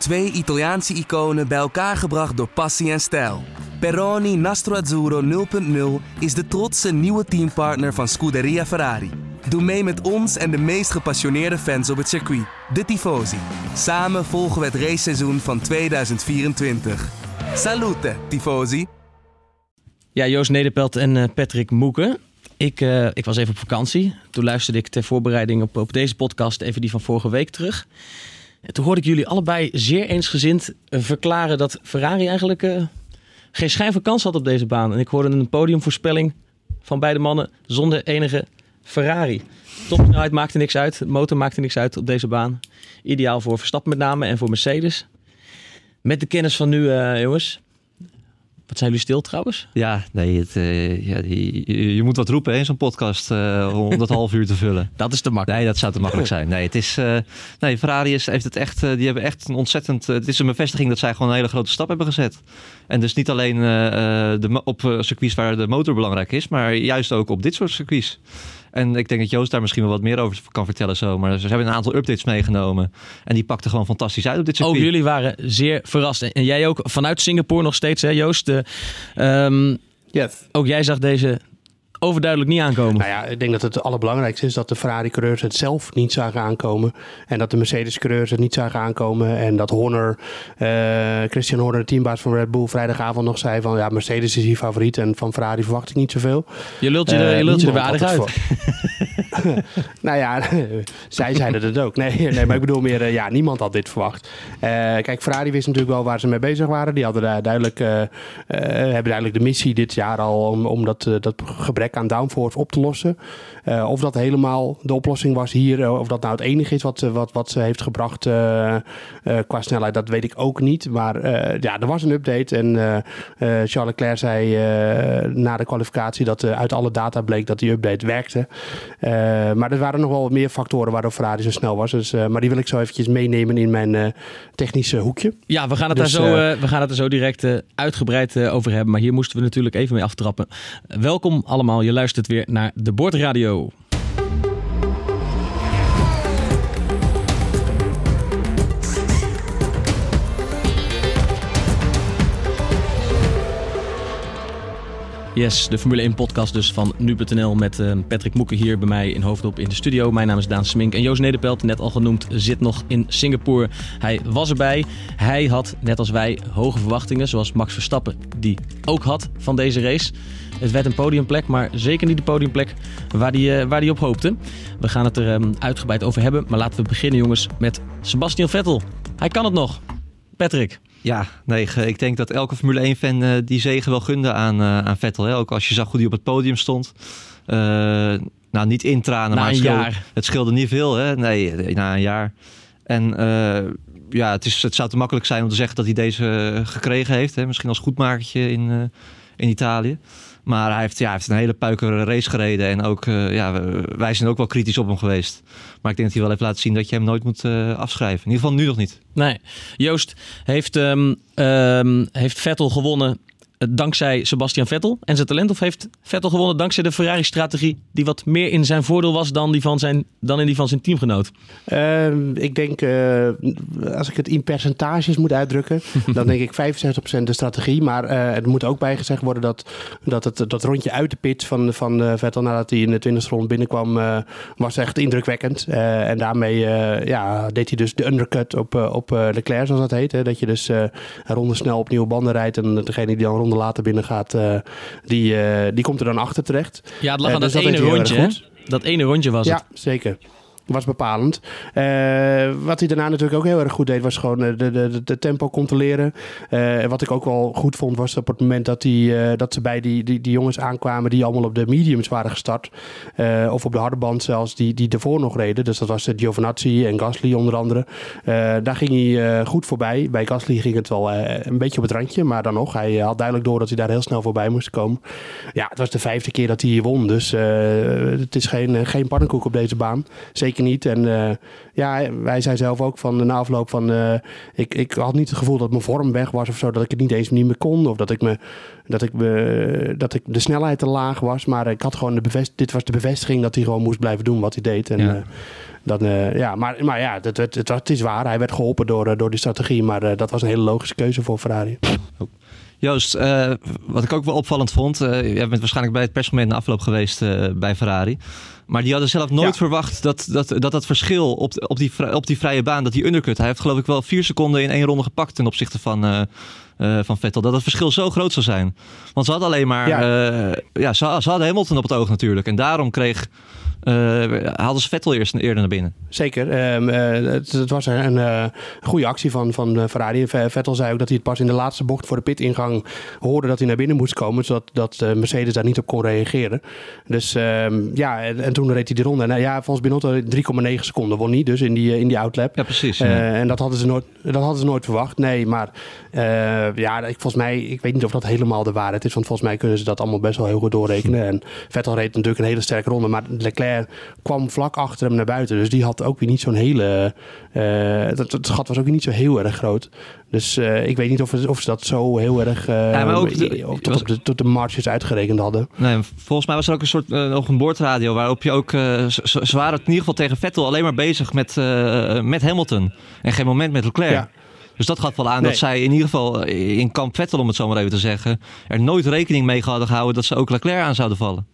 Twee Italiaanse iconen bij elkaar gebracht door passie en stijl. Peroni Nastro Azzurro 0.0 is de trotse nieuwe teampartner van Scuderia Ferrari. Doe mee met ons en de meest gepassioneerde fans op het circuit, de Tifosi. Samen volgen we het raceseizoen van 2024. Salute, Tifosi! Ja, Joost Nederpelt en uh, Patrick Moeken. Ik, uh, ik was even op vakantie. Toen luisterde ik ter voorbereiding op, op deze podcast even die van vorige week terug. En toen hoorde ik jullie allebei zeer eensgezind uh, verklaren dat Ferrari eigenlijk uh, geen schijn van kans had op deze baan. En ik hoorde een podiumvoorspelling van beide mannen zonder enige Ferrari. Topsnelheid maakte niks uit, motor maakte niks uit op deze baan. Ideaal voor Verstappen met name en voor Mercedes. Met de kennis van nu, jongens, wat zijn jullie stil trouwens? Ja, nee, het, uh, ja, die, je moet wat roepen in zo'n podcast uh, om dat half uur te vullen. Dat is te makkelijk. Nee, dat zou te makkelijk zijn. Nee, het is, uh, nee Ferrari is, heeft het echt, die hebben echt een ontzettend, het is een bevestiging dat zij gewoon een hele grote stap hebben gezet. En dus niet alleen de, op circuits waar de motor belangrijk is, maar juist ook op dit soort circuits. En ik denk dat Joost daar misschien wel wat meer over kan vertellen zo. Maar ze hebben een aantal updates meegenomen. En die pakten gewoon fantastisch uit op dit circuit. Ook jullie waren zeer verrast. En jij ook vanuit Singapore nog steeds, hè Joost? De, um, yes. Ook jij zag deze overduidelijk niet aankomen. Nou ja, ik denk dat het allerbelangrijkste is dat de Ferrari-coureurs het zelf niet zagen aankomen. En dat de Mercedes-coureurs het niet zagen aankomen. En dat Horner, uh, Christian Horner, de teambaas van Red Bull, vrijdagavond nog zei van ja, Mercedes is hier favoriet en van Ferrari verwacht ik niet zoveel. Je lult je, uh, je, lult je er weer aardig uit. nou ja, zij zeiden het ook. Nee, nee maar ik bedoel meer, uh, ja, niemand had dit verwacht. kijk, Ferrari wist natuurlijk wel waar ze mee bezig waren. Die hadden daar duidelijk, hebben duidelijk de missie dit jaar al om, om dat, dat gebrek aan downforce op te lossen. Uh, of dat helemaal de oplossing was hier, uh, of dat nou het enige is wat, wat, wat ze heeft gebracht uh, qua snelheid, dat weet ik ook niet. Maar ja, er was een update en Charles Leclerc zei na de kwalificatie dat uit alle data bleek dat die update werkte. maar er waren nog wel meer factoren waardoor Ferrari zo snel was. Dus, maar die wil ik zo eventjes meenemen in mijn technische hoekje. Ja, we gaan het, dus, daar, zo, we gaan het er zo direct uitgebreid over hebben. Maar hier moesten we natuurlijk even mee aftrappen. welkom allemaal je luistert weer naar de Bordradio. Yes, de Formule 1 podcast dus van nu.nl met uh, Patrick Moeken hier bij mij in Hoofdop in de studio. Mijn naam is Daan Smink en Joost Nederpelt, net al genoemd, zit nog in Singapore. Hij was erbij. Hij had, net als wij, hoge verwachtingen, zoals Max Verstappen die ook had van deze race. Het werd een podiumplek, maar zeker niet de podiumplek waar hij, uh, waar die op hoopte. We gaan het er um, uitgebreid over hebben, maar laten we beginnen jongens met Sebastian Vettel. Hij kan het nog. Patrick. Ja, nee, ik denk dat elke Formule 1-fan uh, die zegen wel gunde aan, uh, aan Vettel. Hè? Ook als je zag hoe hij op het podium stond. Uh, nou, niet in tranen, na maar het scheelde, jaar. het scheelde niet veel. Hè? Nee, na een jaar. En ja, het, is, het zou te makkelijk zijn om te zeggen dat hij deze gekregen heeft. Hè? Misschien als goedmakertje in, in Italië. Maar hij heeft, ja, heeft een hele puikere race gereden. En ook, uh, ja, wij zijn ook wel kritisch op hem geweest. Maar ik denk dat hij wel heeft laten zien dat je hem nooit moet uh, afschrijven. In ieder geval nu nog niet. Nee. Joost, heeft, um, um, heeft Vettel gewonnen dankzij Sebastian Vettel en zijn talent? Of heeft Vettel gewonnen dankzij de Ferrari-strategie die wat meer in zijn voordeel was dan, die van zijn, dan in die van zijn teamgenoot? Uh, ik denk, uh, als ik het in percentages moet uitdrukken, dan denk ik 65% de strategie. Maar uh, het moet ook bijgezegd worden dat, dat het dat rondje uit de pit van, van Vettel nadat hij in de 20e rond binnenkwam, was echt indrukwekkend. en daarmee ja, deed hij dus de undercut op, op Leclerc, zoals dat heet. Hè? Dat je dus een ronde snel op nieuwe banden rijdt en degene die dan ronde later binnen gaat, uh, die, uh, die komt er dan achter terecht. Ja, het lag aan uh, dus dat, dat ene rondje. Dat ene rondje was ja, het. Ja, zeker was bepalend. Uh, wat hij daarna natuurlijk ook heel erg goed deed, was gewoon de, de, de, de tempo controleren. Uh, wat ik ook wel goed vond, was op het moment dat, die, dat ze bij die, die, die jongens aankwamen die allemaal op de mediums waren gestart. of op de harde band zelfs, die, die ervoor nog reden. Dus dat was Giovinazzi en Gasly onder andere. daar ging hij goed voorbij. Bij Gasly ging het wel een beetje op het randje, maar dan nog. Hij had duidelijk door dat hij daar heel snel voorbij moest komen. Ja, het was de vijfde keer dat hij hier won. Dus het is geen, geen pannenkoek op deze baan. Zeker zeker niet. En eh, ja, wij zei zelf ook van na afloop van... eh, ik, ik had niet het gevoel dat mijn vorm weg was of zo. Dat ik het niet eens niet meer kon. Of dat ik, me, dat ik, me, dat ik de snelheid te laag was. Maar ik had gewoon de bevest, dit was de bevestiging dat hij gewoon moest blijven doen wat hij deed. En, Ja. eh, eh, ja, maar, maar ja, het, het, het, het is waar. Hij werd geholpen door, door die strategie. Maar dat was een hele logische keuze voor Ferrari. Joost, eh, wat ik ook wel opvallend vond. eh jij bent waarschijnlijk bij het persmoment na afloop geweest eh, bij Ferrari. Maar die hadden zelf nooit Ja. verwacht dat dat, dat dat verschil op, de- op, die, op die vrije baan, dat die undercut. Hij heeft geloof ik wel vier seconden in één ronde gepakt ten opzichte van, van Vettel. Dat het verschil zo groot zou zijn. Want ze hadden alleen maar. Ja. Ja, ja ze, ze hadden Hamilton op het oog natuurlijk. En daarom kreeg. Eh haalden ze Vettel eerst eerder naar binnen. Zeker. Eh, het, het was een eh, goede actie van, van Ferrari. Vettel zei ook dat hij het pas in de laatste bocht voor de pitingang hoorde dat hij naar binnen moest komen. Zodat dat, Mercedes daar niet op kon reageren. Dus ehm, ja, en, en toen reed hij die ronde. En, eh, ja, volgens Binotto 3,9 seconden won hij dus in die, in die outlap. Ja, precies. En dat hadden, ze nooit, dat hadden ze nooit verwacht. Nee, maar ja, ik, volgens mij, ik weet niet of dat helemaal de waarheid is. Want volgens mij kunnen ze dat allemaal best wel heel goed doorrekenen. En Vettel reed natuurlijk een hele sterke ronde. Maar Leclerc kwam vlak achter hem naar buiten. Dus die had ook weer niet zo'n hele... eh dat, het gat was ook weer niet zo heel erg groot. Dus eh, ik weet niet of, het- of ze dat zo heel erg... eh, Ja, maar ook de- tot, op de, tot de marges uitgerekend hadden. Nee, volgens mij was er ook een soort nog een boordradio waarop je ook. ze, waren in ieder geval tegen Vettel alleen maar bezig met, met Hamilton. En geen moment met Leclerc. Ja. Dus dat gaat wel aan Nee. dat zij in ieder geval in kamp Vettel, om het zo maar even te zeggen, er nooit rekening mee hadden gehouden dat ze ook Leclerc aan zouden vallen.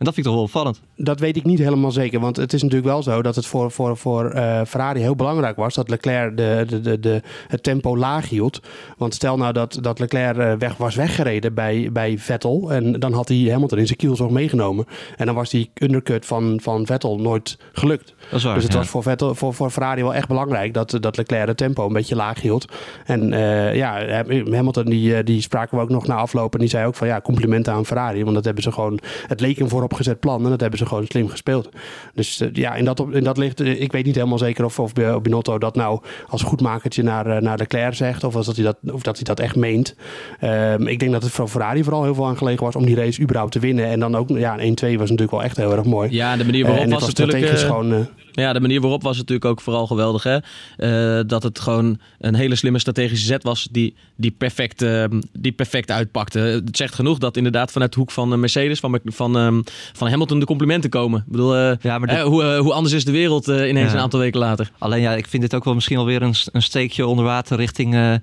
En dat vind ik toch wel opvallend. Dat weet ik niet helemaal zeker. Want het is natuurlijk wel zo dat het voor, voor, voor eh, Ferrari heel belangrijk was dat Leclerc de, de, de, de, het tempo laag hield. Want stel nou dat, dat Leclerc eh, weg was weggereden bij, bij Vettel. En dan had hij Hamilton in zijn kielzog meegenomen. En dan was die undercut van, van Vettel nooit gelukt. Dat is waar. Dus het ja. was voor, Vettel, voor, voor Ferrari wel echt belangrijk dat, dat Leclerc het tempo een beetje laag hield. En eh, ja, Hamilton die, die spraken we ook nog na afloop. En die zei ook van ja, complimenten aan Ferrari. Want dat hebben ze gewoon, het leek een vooropgezet plan. En dat hebben ze gewoon slim gespeeld. Dus eh, ja, in dat, op, in dat ligt, eh, ik weet niet helemaal zeker of, of Binotto dat nou als goedmakertje naar, eh, naar Leclerc zegt. Of, als dat hij dat, of dat hij dat echt meent. Ehm, ik denk dat het voor Ferrari vooral heel veel aan gelegen was om die race überhaupt te winnen. En dan ook, ja, een 1-2 was natuurlijk wel echt heel erg mooi. Ja, de manier waarop en het was was natuurlijk... gewoon... Ja, de manier waarop was natuurlijk ook vooral geweldig. Hè? Eh, dat het gewoon een hele slimme strategische zet was die, die, perfect, eh, die perfect uitpakte. Het zegt genoeg dat inderdaad vanuit de hoek van eh, Mercedes, van, van, ehm, van Hamilton de complimenten komen. Ik bedoel, eh, Ja, maar hoe, hoe anders is de wereld ineens Ja. een aantal weken later? Alleen ja, ik vind dit ook wel misschien alweer een, een steekje onder water richting,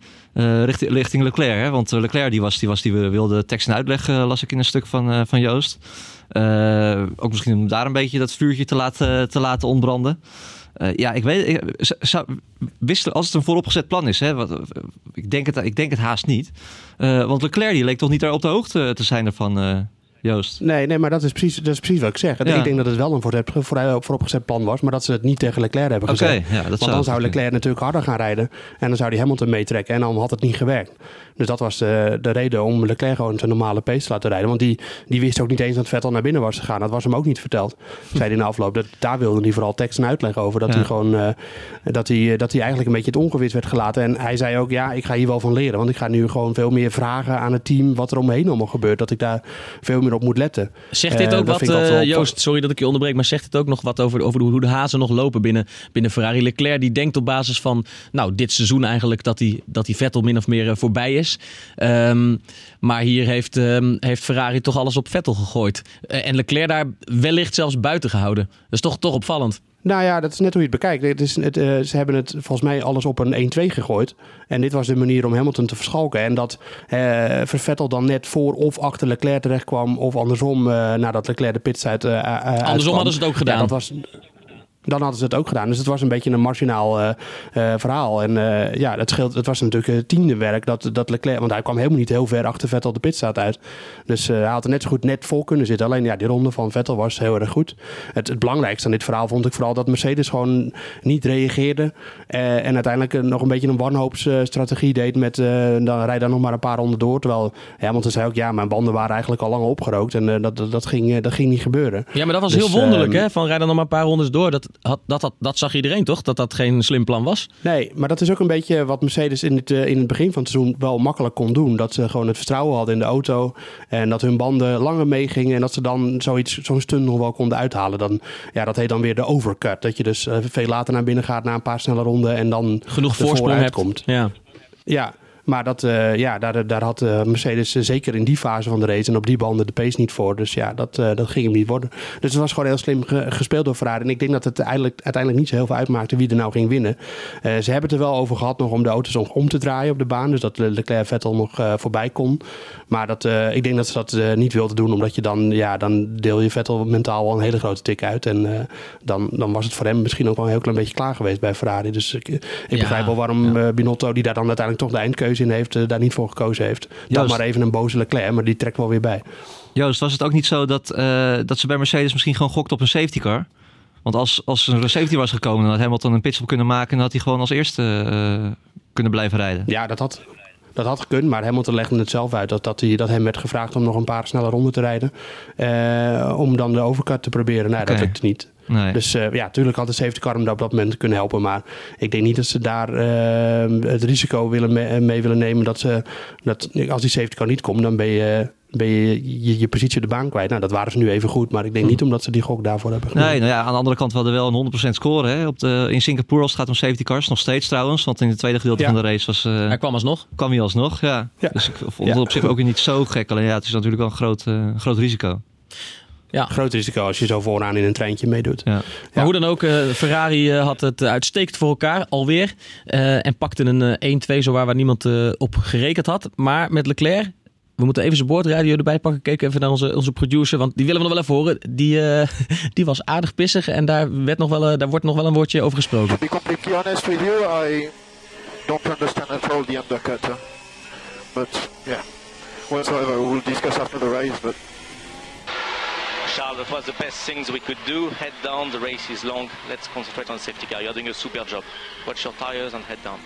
richting, richting Leclerc. Hè? Want Leclerc die was, die was die wilde tekst en uitleg, las ik in een stuk van, van Joost. Eh, ook misschien om daar een beetje dat vuurtje te laten, te laten ontbranden. Eh, ja, ik weet, ik, wist, als het een vooropgezet plan is, hè, wat, ik, denk het, ik denk het haast niet. Eh, want Leclerc die leek toch niet daar op de hoogte te zijn ervan, Joost. Nee, nee, maar dat is precies, dat is precies wat ik zeg. Ja. Ik denk dat het wel een voorzet- voor, vooropgezet plan was, maar dat ze het niet tegen Leclerc hebben gezegd. ja, dat Want zou dan zou. Leclerc natuurlijk harder gaan rijden. En dan zou hij Hamilton meetrekken. En dan had het niet gewerkt. Dus dat was de, de reden om Leclerc gewoon zijn normale pace te laten rijden. Want die, die wist ook niet eens dat Vettel naar binnen was gegaan. Dat was hem ook niet verteld. Zei hij in de afloop. Dat, daar wilde hij vooral tekst en uitleg over. Dat, Ja. hij gewoon, eh, dat, hij, dat hij eigenlijk een beetje het ongewis werd gelaten. En hij zei ook, ja, ik ga hier wel van leren. Want ik ga nu gewoon veel meer vragen aan het team wat er omheen allemaal gebeurt. Dat ik daar veel meer op moet letten. Zegt dit Eh, ook wat, eh, Joost, sorry dat ik je onderbreek, maar zegt het ook nog wat over, over hoe de hazen nog lopen binnen, binnen Ferrari? Leclerc die denkt op basis van, nou, dit seizoen eigenlijk dat die, dat die Vettel min of meer eh, voorbij is. Ehm, maar hier heeft, ehm, heeft Ferrari toch alles op Vettel gegooid. En Leclerc daar wellicht zelfs buiten gehouden. Dat is toch, toch opvallend. Nou ja, dat is net hoe je het bekijkt. Het is, het, eh, ze hebben het volgens mij alles op een 1-2 gegooid. En dit was de manier om Hamilton te verschalken. En dat eh Vettel dan net voor of achter Leclerc terecht kwam. Of andersom, eh, nadat Leclerc de pits uit. uitkwam. Andersom hadden ze het ook gedaan. Ja, dat was, dan hadden ze het ook gedaan. Dus het was een beetje een marginaal eh, eh, verhaal. En eh, ja, het, scheelt, het was natuurlijk het tiende werk dat, dat Leclerc... Want hij kwam helemaal niet heel ver achter Vettel de pitstraat uit. Dus hij had er net zo goed net voor kunnen zitten. Alleen ja, die ronde van Vettel was heel erg goed. Het, het belangrijkste aan dit verhaal vond ik vooral dat Mercedes gewoon niet reageerde. en uiteindelijk nog een beetje een wanhoopsstrategie deed met... dan rijd dan nog maar een paar ronden door. Terwijl Hamilton zei ook, ja, mijn banden waren eigenlijk al lang opgerookt. En dat, dat, dat, ging, dat ging niet gebeuren. Ja, maar dat was Dus, heel wonderlijk, ehm, hè? Van rij dan nog maar een paar rondes door. Dat, had, dat, dat, dat zag iedereen toch? Dat dat geen slim plan was? Nee, maar dat is ook een beetje wat Mercedes in het, in het begin van het seizoen wel makkelijk kon doen. Dat ze gewoon het vertrouwen hadden in de auto. En dat hun banden langer meegingen. En dat ze dan zoiets, zo'n stunt nog wel konden uithalen. Dan, ja, dat heet dan weer de overcut. Dat je dus veel later naar binnen gaat na een paar snelle ronden. En dan genoeg voorsprong hebt. Komt. Ja. Ja, maar dat, uh, ja, daar, daar had uh, Mercedes uh, zeker in die fase van de race en op die banden de pace niet voor. Dus ja, dat, dat ging hem niet worden. Dus het was gewoon heel slim ge gespeeld door Ferrari. En ik denk dat het uiteindelijk, uiteindelijk niet zo heel veel uitmaakte wie er nou ging winnen. ze hebben het er wel over gehad nog om de auto's om, om te draaien op de baan. Dus dat Leclerc Vettel nog voorbij kon. Maar dat, ik denk dat ze dat niet wilden doen. Omdat je dan, ja, dan deel je Vettel mentaal wel een hele grote tik uit. En dan, dan was het voor hem misschien ook wel een heel klein beetje klaar geweest bij Ferrari. Dus ik, ik ja, begrijp wel waarom ja. Binotto, die daar dan uiteindelijk toch de eindkeuze in heeft, uh, daar niet voor gekozen heeft. Dan maar even een boze Leclerc, maar die trekt wel weer bij. Joost, was het ook niet zo dat, uh, dat ze bij Mercedes misschien gewoon gokt op een safety car? Want als, als er een safety was gekomen, dan had Hamilton een pitstop kunnen maken... en dan had hij gewoon als eerste uh, kunnen blijven rijden. Ja, dat had, dat had gekund, maar Hamilton legde het zelf uit. Dat, dat, hij, dat hem werd gevraagd om nog een paar snelle ronden te rijden. Uh, om dan de overcut te proberen. Nou, okay. dat lukte niet. Nee. Dus uh, ja, natuurlijk had de safety car hem op dat moment kunnen helpen. Maar ik denk niet dat ze daar uh, het risico willen mee, mee, willen nemen. Dat, ze, dat als die safety car niet komt, dan ben je, ben je, je, je positie op de baan kwijt. Nou, dat waren ze nu even goed. Maar ik denk niet omdat ze die gok daarvoor hebben genomen. Nee, nou ja, aan de andere kant wel wel een 100% score. Hè? Op de, in Singapore als het gaat om safety cars. Nog steeds trouwens. Want in het tweede gedeelte Ja. van de race was... uh, Hij kwam alsnog. kwam hij alsnog, ja. Ja. Dus ik vond het Ja. op zich ook niet zo gek. Alleen ja, het is natuurlijk wel een groot, eh, groot risico. Ja. Groot risico als je zo vooraan in een treintje meedoet. Ja. Maar Ja. hoe dan ook, eh, Ferrari eh, had het uitstekend voor elkaar alweer. eh, en pakte een eh, 1-2 zowaar waar niemand eh, op gerekend had. Maar met Leclerc, we moeten even zijn boordradio erbij pakken. Kijk even naar onze, onze producer, want die willen we nog wel even horen. Die, eh, die was aardig pissig en daar, werd nog wel, daar wordt nog wel een woordje over gesproken. To be completely honest with you, I don't understand at all the undercut. huh? But yeah, whatsoever, we'll discuss after the race. But Charles, that was the best things we could do. Head down, the race is long. Let's concentrate on the safety car. You're doing a super job. Watch your tires and head down.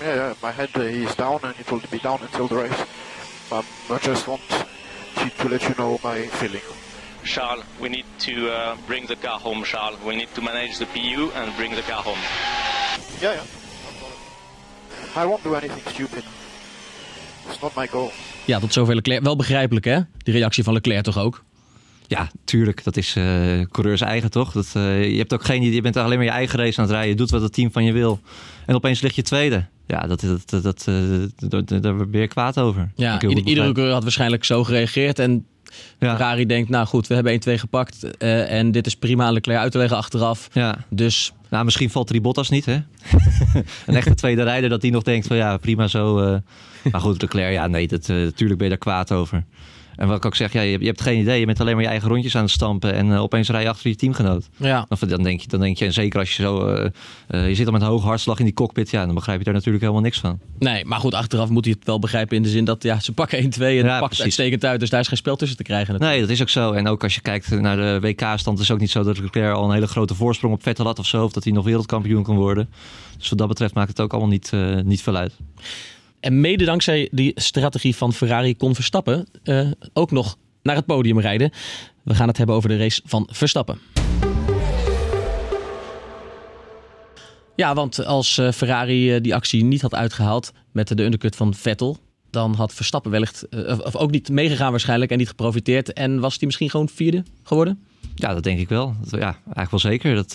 yeah, yeah my head uh, is down and it will be down until the race. Um, I just want to, to let you know my feeling. Charles, we need to uh, bring the car home, Charles. We need to manage the PU and bring the car home. Yeah, yeah. I won't do anything stupid. It's not my goal. Ja, tot zover Leclerc. Wel begrijpelijk hè, die reactie van Leclerc toch ook? Ja, tuurlijk. Dat is eh coureurs eigen, toch? Dat, eh, je, hebt ook geen, je bent alleen maar je eigen race aan het rijden. Je doet wat het team van je wil. En opeens lig je tweede. Ja, dat, dat, dat, dat, eh, daar- ben je kwaad over. Ja, iedere coureur had waarschijnlijk zo gereageerd. En Ja. Ferrari denkt, nou goed, we hebben 1-2 gepakt. en dit is prima aan Leclerc uit te leggen achteraf. Ja. Dus Nou, misschien valt die Bottas niet, hè? een echte tweede rijder dat die nog denkt van ja, prima zo. Maar goed, Leclerc, ja, nee, natuurlijk ben je daar kwaad over. En wat ik ook zeg, ja, je, hebt- je hebt geen idee. Je bent alleen maar je eigen rondjes aan het stampen en eh, opeens rij je achter je teamgenoot. ja, Of dan denk je, dan denk je, en zeker als je zo, eh, eh, je zit al met een hoge hartslag in die cockpit, ja, dan begrijp je daar natuurlijk helemaal niks van. nee, maar goed, achteraf moet hij het wel begrijpen in de zin dat ja, ze pakken 1-2 en Ja, pakt precies. uitstekend uit. Dus daar is geen spel tussen te krijgen. natuurlijk. Nee, dat is ook zo. En ook als je kijkt naar de WK-stand, is het ook niet zo dat Leclerc al een hele grote voorsprong op Vettel had of zo, of dat hij nog wereldkampioen kan worden. Dus wat dat betreft maakt het ook allemaal niet, niet veel uit. En mede dankzij die strategie van Ferrari kon Verstappen eh, ook nog naar het podium rijden. We gaan het hebben over de race van Verstappen. Ja, want als eh, Ferrari eh, die actie niet had uitgehaald met de undercut van Vettel, dan had Verstappen wellicht of- ook niet meegegaan waarschijnlijk en niet geprofiteerd. En was hij misschien gewoon vierde geworden? Ja, dat denk ik wel. Ja, eigenlijk wel zeker. Dat,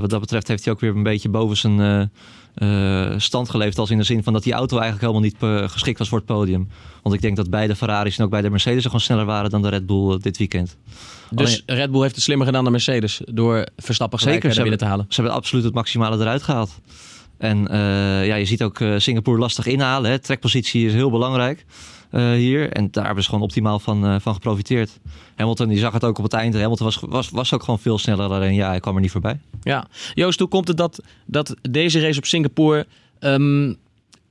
wat dat betreft heeft hij ook weer een beetje boven zijn eh, stand geleefd. Als in de zin van dat die auto eigenlijk helemaal niet eh, geschikt was voor het podium. Want ik denk dat beide Ferraris en ook bij de Mercedes gewoon sneller waren dan de Red Bull eh, dit weekend. Dus Red Bull heeft het slimmer gedaan dan Mercedes door Verstappen gelijk Zeker, ze binnen te halen. Ze hebben absoluut het maximale eruit gehaald. En eh, ja, je ziet ook eh, Singapore lastig inhalen. Hè. Trekpositie is heel belangrijk eh, hier. En daar hebben ze gewoon optimaal van, eh, van geprofiteerd. Hamilton die zag het ook op het eind. Hamilton was, was, was ook gewoon veel sneller. Alleen ja, hij kwam er niet voorbij. Ja. Joost, hoe komt het dat, dat deze race op Singapore ehm,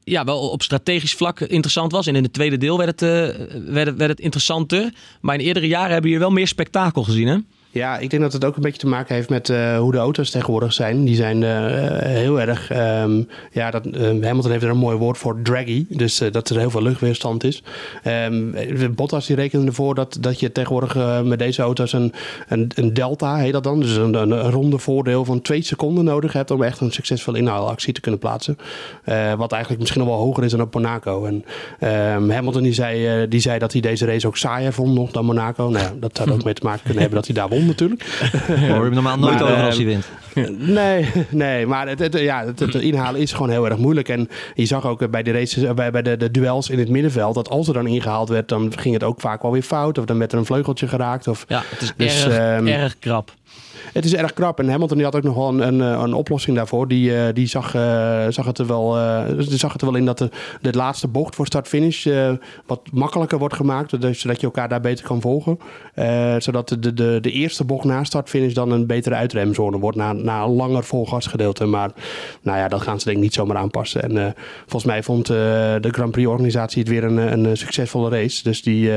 ja, wel op strategisch vlak interessant was? En in het tweede deel werd het, eh, werd, werd het interessanter. Maar in eerdere jaren hebben we hier wel meer spektakel gezien, hè? Ja, ik denk dat het ook een beetje te maken heeft met uh, hoe de auto's tegenwoordig zijn. Die zijn uh, heel erg. Um, ja, dat, uh, Hamilton heeft er een mooi woord voor, draggy. Dus dat er heel veel luchtweerstand is. Um, Bottas die rekende ervoor dat, dat je tegenwoordig met deze auto's een, een, een, delta, heet dat dan. Dus een, een, ronde voordeel van twee seconden nodig hebt om echt een succesvolle inhaalactie te kunnen plaatsen. wat eigenlijk misschien nog wel hoger is dan op Monaco. En um, Hamilton die zei, die zei dat hij deze race ook saaier vond nog dan Monaco. Nou, dat zou er ook mee te maken kunnen hebben dat hij daar won natuurlijk. Hoor je normaal nooit over als hij ehm, wint. Nee, nee maar het, het ja, het, het, inhalen is gewoon heel erg moeilijk. En je zag ook bij de, races, bij, bij de, de duels in het middenveld... dat als er dan ingehaald werd, dan ging het ook vaak wel weer fout. Of dan werd er een vleugeltje geraakt. Of, ja, het is dus, erg, um, erg krap. Het is erg krap. En Hamilton die had ook nog wel een, een, een oplossing daarvoor. Die, uh, die zag, uh, zag, het er wel, zag het wel in dat de, laatste bocht voor start-finish wat makkelijker wordt gemaakt. Dus, zodat je elkaar daar beter kan volgen. zodat de, de, de eerste bocht na start-finish dan een betere uitremzone wordt. Na, na een langer volgasgedeelte. Maar nou ja, dat gaan ze denk ik niet zomaar aanpassen. En volgens mij vond de Grand Prix-organisatie het weer een, een succesvolle race. Dus die,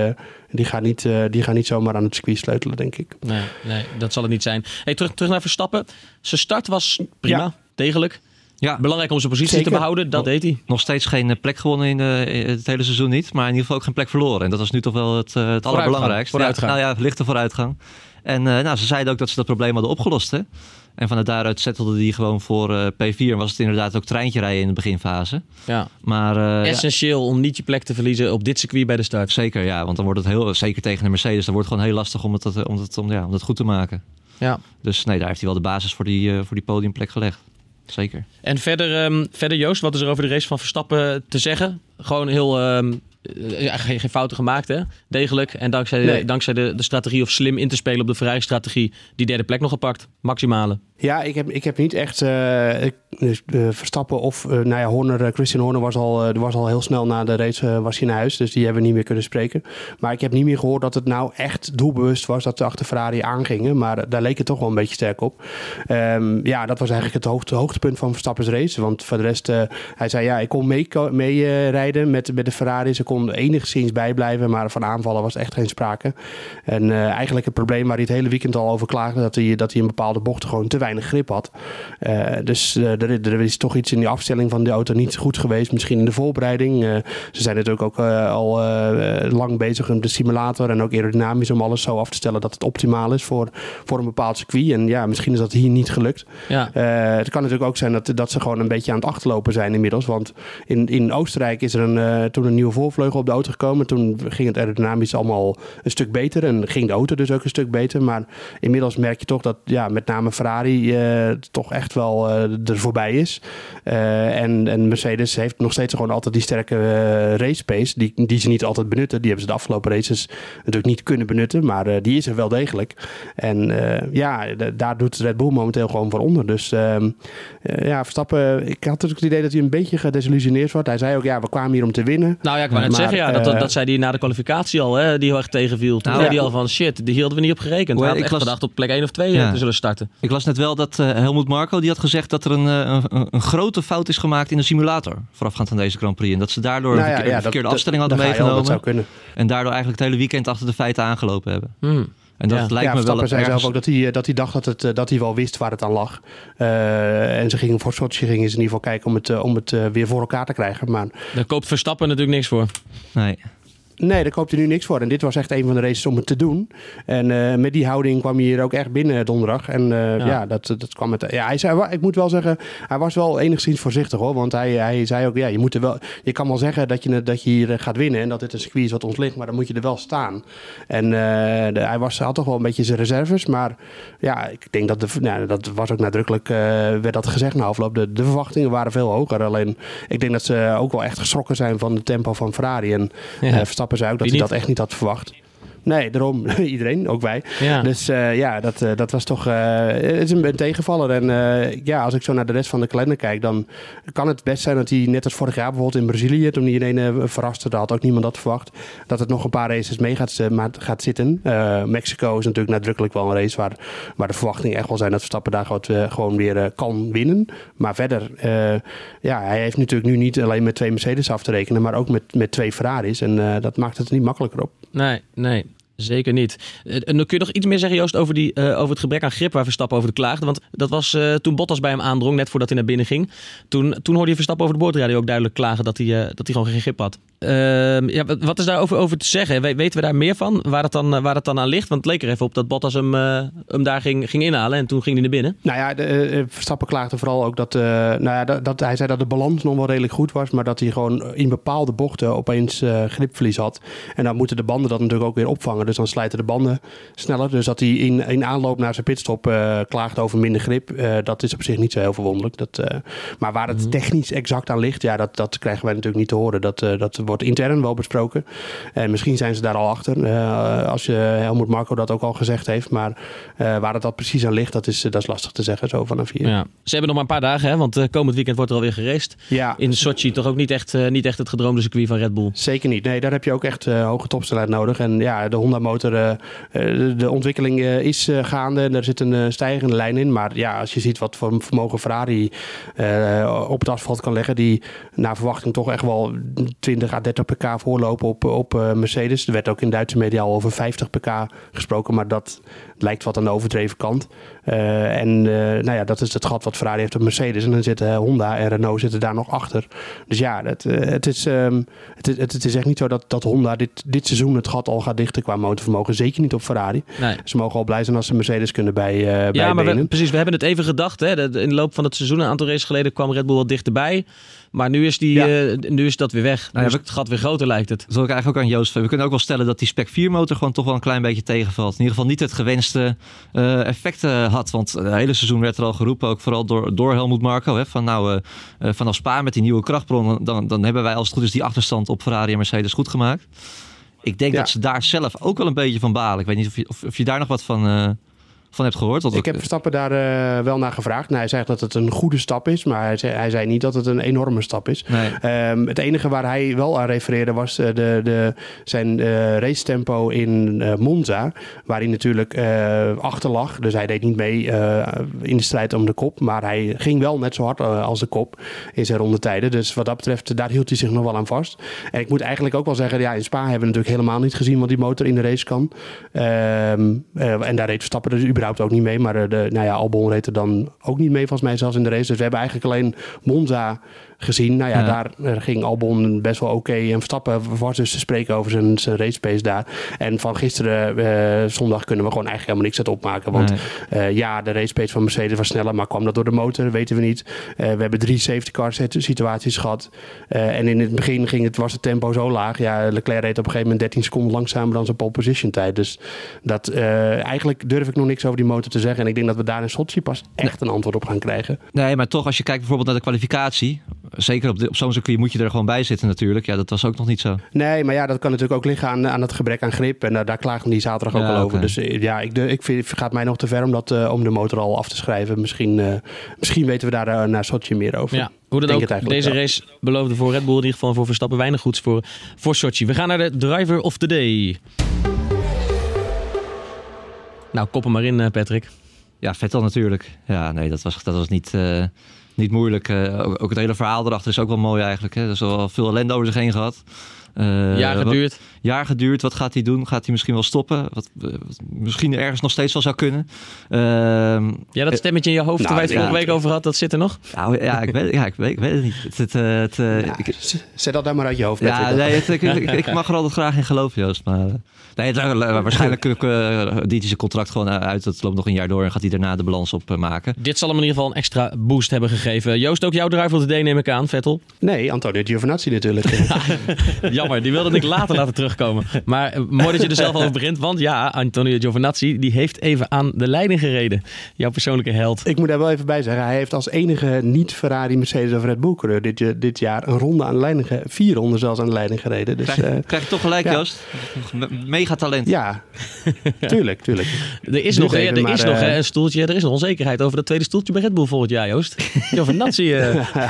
die, gaan niet, die gaan niet zomaar aan het circuit sleutelen, denk ik. Nee, nee dat zal het niet zijn. Hey, terug, terug naar Verstappen. Zijn start was prima, degelijk. Ja. Belangrijk om zijn positie te behouden, dat deed hij. Nog steeds geen eh, plek gewonnen in, de, in, het hele seizoen niet. Maar in ieder geval ook geen plek verloren. En dat was nu toch wel het, uh, het allerbelangrijkste. Vooruitgang. Ja, nou ja, lichte vooruitgang. En uh, nou, ze zeiden ook dat ze dat probleem hadden opgelost. Hè? En van daaruit zettelde die gewoon voor uh, P4. En was het inderdaad ook treintje rijden in de beginfase. Ja. Maar, Essentieel om niet je plek te verliezen op dit circuit bij de start. Zeker, ja. Want dan wordt het heel, zeker tegen de Mercedes, dan wordt het gewoon heel lastig om het, om het, om, ja, om het goed te maken. Ja. Dus nee, daar heeft hij wel de basis voor die, uh, voor die podiumplek gelegd. Zeker. En verder, um, verder Joost, wat is er over de race van Verstappen te zeggen? Gewoon heel... Um, geen, geen, fouten gemaakt, hè? Degelijk. En dankzij, nee. dankzij de, de strategie of slim in te spelen op de Ferrari-strategie, die derde plek nog gepakt. Maximale. Ja, ik heb, ik heb niet echt uh, Verstappen of, uh, nou ja, Horner, Christian Horner was al, was al heel snel na de race was hij naar huis. Dus die hebben we niet meer kunnen spreken. Maar ik heb niet meer gehoord dat het nou echt doelbewust was dat ze achter Ferrari aangingen. Maar daar leek het toch wel een beetje sterk op. Um, ja, dat was eigenlijk het hoogte, hoogtepunt van Verstappen's race. Want voor de rest, hij zei ja, ik kon meerijden mee, rijden met, met de Ferrari. Ze kon enigszins bijblijven, maar van aanvallen was echt geen sprake. En eigenlijk het probleem waar hij het hele weekend al over klaagde, dat hij, dat hij in bepaalde bochten gewoon te weinig grip had. Uh, dus uh, er, er, is toch iets in die afstelling van de auto niet goed geweest. Misschien in de voorbereiding. Uh, ze zijn natuurlijk ook al lang bezig met de simulator en ook aerodynamisch om alles zo af te stellen dat het optimaal is voor, voor een bepaald circuit. En ja, misschien is dat hier niet gelukt. Ja. het kan natuurlijk ook zijn dat, dat ze gewoon een beetje aan het achterlopen zijn inmiddels. Want in, in Oostenrijk is er een, toen een nieuwe voorvleugel op de auto gekomen. Toen ging het aerodynamisch allemaal een stuk beter en ging de auto dus ook een stuk beter. Maar inmiddels merk je toch dat ja, met name Ferrari uh, toch echt wel uh, er voorbij is. Uh, en, en Mercedes heeft nog steeds gewoon altijd die sterke race pace, die, die ze niet altijd benutten. Die hebben ze de afgelopen races natuurlijk niet kunnen benutten, maar die is er wel degelijk. En ja, daar doet Red Bull momenteel gewoon voor onder. Dus ehm, ja, Verstappen, ik had natuurlijk het idee dat hij een beetje gedesillusioneerd wordt. Hij zei ook, ja, we kwamen hier om te winnen. Nou ja, ik wou net zeggen, ja, dat, dat, dat, zei hij na de kwalificatie al, hè, die heel erg tegenviel. Toen nou, zei hij al van, shit, die hielden we niet op gerekend. We hadden echt gedacht op plek 1 of 2 ja. te zullen starten. Ik las net wel dat uh, Helmut Marko die had gezegd dat er een, een, een, grote fout is gemaakt in de simulator voorafgaand aan deze Grand Prix. En dat ze daardoor nou ja, een verkeerde, ja, verkeerde dat, afstelling hadden meegenomen. Dat zou kunnen. En daardoor eigenlijk het hele weekend achter de feiten aangelopen hebben. Hmm. En dat lijkt ja, me wel. zei zelf ook dat hij, dat hij dacht dat, het, dat hij wel wist waar het aan lag. Uh, en ze gingen voor Sochi gingen ze in ieder geval kijken om het, om het uh, weer voor elkaar te krijgen. Maar daar koopt Verstappen natuurlijk niks voor. Nee. Nee, daar koopt hij nu niks voor. En dit was echt een van de races om het te doen. En uh, met die houding kwam hij hier ook echt binnen donderdag. En uh, ja. ja, dat, dat kwam met. Ja, hij zei, ik moet wel zeggen, hij was wel enigszins voorzichtig hoor. Want hij, hij zei ook, ja, je, moet er wel, je kan wel zeggen dat je, dat je hier gaat winnen. En dat dit een circuit is wat ons ligt. Maar dan moet je er wel staan. En uh, de, hij was, had toch wel een beetje zijn reserves. Maar ja, ik denk dat de, nou, dat was ook nadrukkelijk, werd dat gezegd na afloop. De, de verwachtingen waren veel hoger. Alleen, ik denk dat ze ook wel echt geschrokken zijn van het tempo van Ferrari. En ja. Verstappen dat hij dat echt niet had verwacht. Nee, daarom. Iedereen, ook wij. Ja. Dus uh, ja, dat, uh, dat was toch uh, het is een, een tegenvaller. En ja, als ik zo naar de rest van de kalender kijk, dan kan het best zijn dat hij net als vorig jaar bijvoorbeeld in Brazilië, toen hij iedereen verraste, daar had ook niemand dat verwacht, dat het nog een paar races mee gaat, gaat zitten. Mexico is natuurlijk nadrukkelijk wel een race waar, waar de verwachtingen echt wel zijn dat Verstappen daar gewoon, gewoon weer kan winnen. Maar verder, ja, hij heeft natuurlijk nu niet alleen met twee Mercedes af te rekenen, maar ook met, met twee Ferraris. En dat maakt het niet makkelijker op. Nee, nee. Zeker niet. Eh, En dan kun je nog iets meer zeggen, Joost, over, die, eh, over het gebrek aan grip waar Verstappen over de klaagde. Want dat was eh, toen Bottas bij hem aandrong, net voordat hij naar binnen ging. Toen, toen hoorde je Verstappen over de boordradio ook duidelijk klagen dat hij, dat hij gewoon geen grip had. Ehm, ja, wat- is daarover over te zeggen? We- weten we daar meer van, waar het dan, waar het dan aan ligt? Want het leek er even op dat Bottas hem, hem daar ging, ging inhalen en toen ging hij naar binnen. Nou ja, de, Verstappen klaagde vooral ook dat, nou ja, dat, dat hij zei dat de balans nog wel redelijk goed was, maar dat hij gewoon in bepaalde bochten opeens gripverlies had. En dan moeten de banden dat natuurlijk ook weer opvangen. Dus dan slijten de banden sneller. Dus dat hij in, in aanloop naar zijn pitstop eh klaagde over minder grip, eh, dat is op zich niet zo heel verwonderlijk. Dat, eh, maar waar het technisch exact aan ligt, ja, dat, dat krijgen wij natuurlijk niet te horen. Dat, dat wordt intern wel besproken. En misschien zijn ze daar al achter, als je Helmoet Marco dat ook al gezegd heeft. Maar waar het dat precies aan ligt, dat is, dat is lastig te zeggen zo vanaf hier. Ja. Ze hebben nog maar een paar dagen, hè? want komend weekend wordt er alweer geraced. Ja, In Sochi toch ook niet echt, niet echt het gedroomde circuit van Red Bull. zeker niet. Nee, daar heb je ook echt hoge topsnelheid nodig. En ja, de Honda-motor, eh, eh, de, ontwikkeling eh, is gaande. En er zit een stijgende lijn in. Maar ja, als je ziet wat voor vermogen Ferrari op het asfalt kan leggen, die naar verwachting toch echt wel 20 à 30 pk voorlopen op, op Mercedes. Er werd ook in Duitse media al over 50 pk gesproken, maar dat lijkt wat aan de overdreven kant. Eh, en eh, nou ja, dat is het gat wat Ferrari heeft op Mercedes. En dan zitten Honda en Renault zitten daar nog achter. Dus ja, het, eh, het, is, ehm, het, is, het is echt niet zo dat, dat Honda dit, dit seizoen het gat al gaat dichten qua motorvermogen. Zeker niet op Ferrari. Nee. Ze mogen al blij zijn als ze Mercedes kunnen bij, eh Ja, maar we, precies. We hebben het even gedacht. Hè? In de loop van het seizoen, een aantal races geleden, kwam Red Bull wat dichterbij. Maar nu is, die, Ja. eh, nu is dat weer weg. Nu Nou ja, is we- het gat weer groter, lijkt het. Dat wil ik eigenlijk ook aan Joost. We kunnen ook wel stellen dat die Spec 4 motor gewoon toch wel een klein beetje tegenvalt. In ieder geval niet het gewenste eh effect eh, had. Want het hele seizoen werd er al geroepen, ook vooral door, door Helmut Marko. Hè, van nou, eh, eh, vanaf Spa met die nieuwe krachtbron, dan, dan hebben wij als het goed is die achterstand op Ferrari en Mercedes goed gemaakt. Ik denk Ja. dat ze daar zelf ook wel een beetje van balen. Ik weet niet of je, of, of je daar nog wat van, eh, van hebt gehoord. Want Ik heb Verstappen daar eh, wel naar gevraagd. Nou, hij zegt dat het een goede stap is, maar hij zei, hij zei niet dat het een enorme stap is. Nee. Ehm, het enige waar hij wel aan refereerde was eh, de, de, zijn eh racetempo in eh, Monza. Waar hij natuurlijk achter lag. Dus hij deed niet mee in de strijd om de kop. Maar hij ging wel net zo hard als de kop in zijn rondetijden. Dus wat dat betreft, daar hield hij zich nog wel aan vast. En ik moet eigenlijk ook wel zeggen, ja, in Spa hebben we natuurlijk helemaal niet gezien wat die motor in de race kan. Ehm, eh, en daar reed Verstappen dus überhaupt ook niet mee. Maar eh, de, nou ja, Albon reed er dan ook niet mee, volgens mij zelfs in de race. Dus we hebben eigenlijk alleen Monza gezien. Nou ja, Ja. daar eh, ging Albon best wel oké. En Verstappen was dus te spreken over zijn, zijn race pace daar. En van gisteren, eh, zondag, kunnen we gewoon eigenlijk helemaal niks uit opmaken. Want Nee. eh, ja, de race pace van Mercedes was sneller. Maar kwam dat door de motor? Weten we niet. We hebben drie safety car sit- situaties gehad. Eh, en in het begin ging het, was het tempo zo laag. Ja, Leclerc reed op een gegeven moment 13 seconden langzamer dan zijn pole position tijd. Dus dat, eigenlijk durf ik nog niks over die motor te zeggen. En ik denk dat we daar in Sochi pas echt een antwoord op gaan krijgen. Nee, maar toch, als je kijkt bijvoorbeeld naar de kwalificatie. Zeker op, de- op zo'n circuit moet je er gewoon bij zitten natuurlijk. Ja, dat was ook nog niet zo. Nee, maar ja, dat kan natuurlijk ook liggen aan, aan het gebrek aan grip. En daar daar klagen die zaterdag ook Ja, al over. Dus eh, ja, ik, de, ik vind, het gaat mij nog te ver om, dat, eh, om de motor al af te schrijven. Misschien, eh, misschien weten we daar eh, naar Sochi meer over. Ja, hoe dan Denk ook, deze race beloofde voor Red Bull in ieder geval voor Verstappen weinig goeds voor, voor Sochi. We gaan naar de driver of the day. Nou, kop hem maar in, eh, Patrick. Ja, Vettel natuurlijk. Ja, nee, dat was, dat was niet, eh, niet moeilijk. Eh, ook, ook het hele verhaal erachter is ook wel mooi eigenlijk. Hè. Er is wel veel ellende over zich heen gehad. Eh, Jaar wat- geduurd. jaar geduurd. Wat gaat hij doen? Gaat hij misschien wel stoppen? Wat, eh, wat misschien ergens nog steeds wel zou kunnen. Ehm, Ja, dat stemmetje in je hoofd Nou, waar je het ja. vorige week over had, dat zit er nog? nou, ja, ik weet, ja, ik weet, ik weet het niet. Het, het, eh, het, eh, Ja, ik- z- zet dat daar maar uit je hoofd. ja, nee, het- ik, ik, ik mag er altijd graag in geloven, Joost. Maar eh, nee, het, eh, waarschijnlijk uh, dient hij zijn contract gewoon uit. Het loopt nog een jaar door en gaat hij daarna de balans op eh, maken. Dit zal hem in ieder geval een extra boost hebben gegeven. Joost, ook jouw driver of the day neem ik aan, Vettel. Nee, Antonio Giovinazzi natuurlijk. Jammer, die wilde ik later laten terugkomen. Maar eh, mooi dat je er zelf over begint. Want ja, Antonio Giovinazzi die heeft even aan de leiding gereden. Jouw persoonlijke held. ik moet daar wel even bij zeggen. Hij heeft als enige niet-Ferrari, Mercedes of Red Bull coureur dit, je- dit jaar een ronde aan de leiding, vier ronden zelfs aan de leiding gereden. Dus Krijg, eh, krijg je toch gelijk, ja. Joost? Me- Mega talent. ja, tuurlijk, tuurlijk. Er is nog, even, er maar, is nog eh, hè, een stoeltje. Er is nog onzekerheid over dat tweede stoeltje bij Red Bull volgend jaar, Joost. Giovinazzi. eh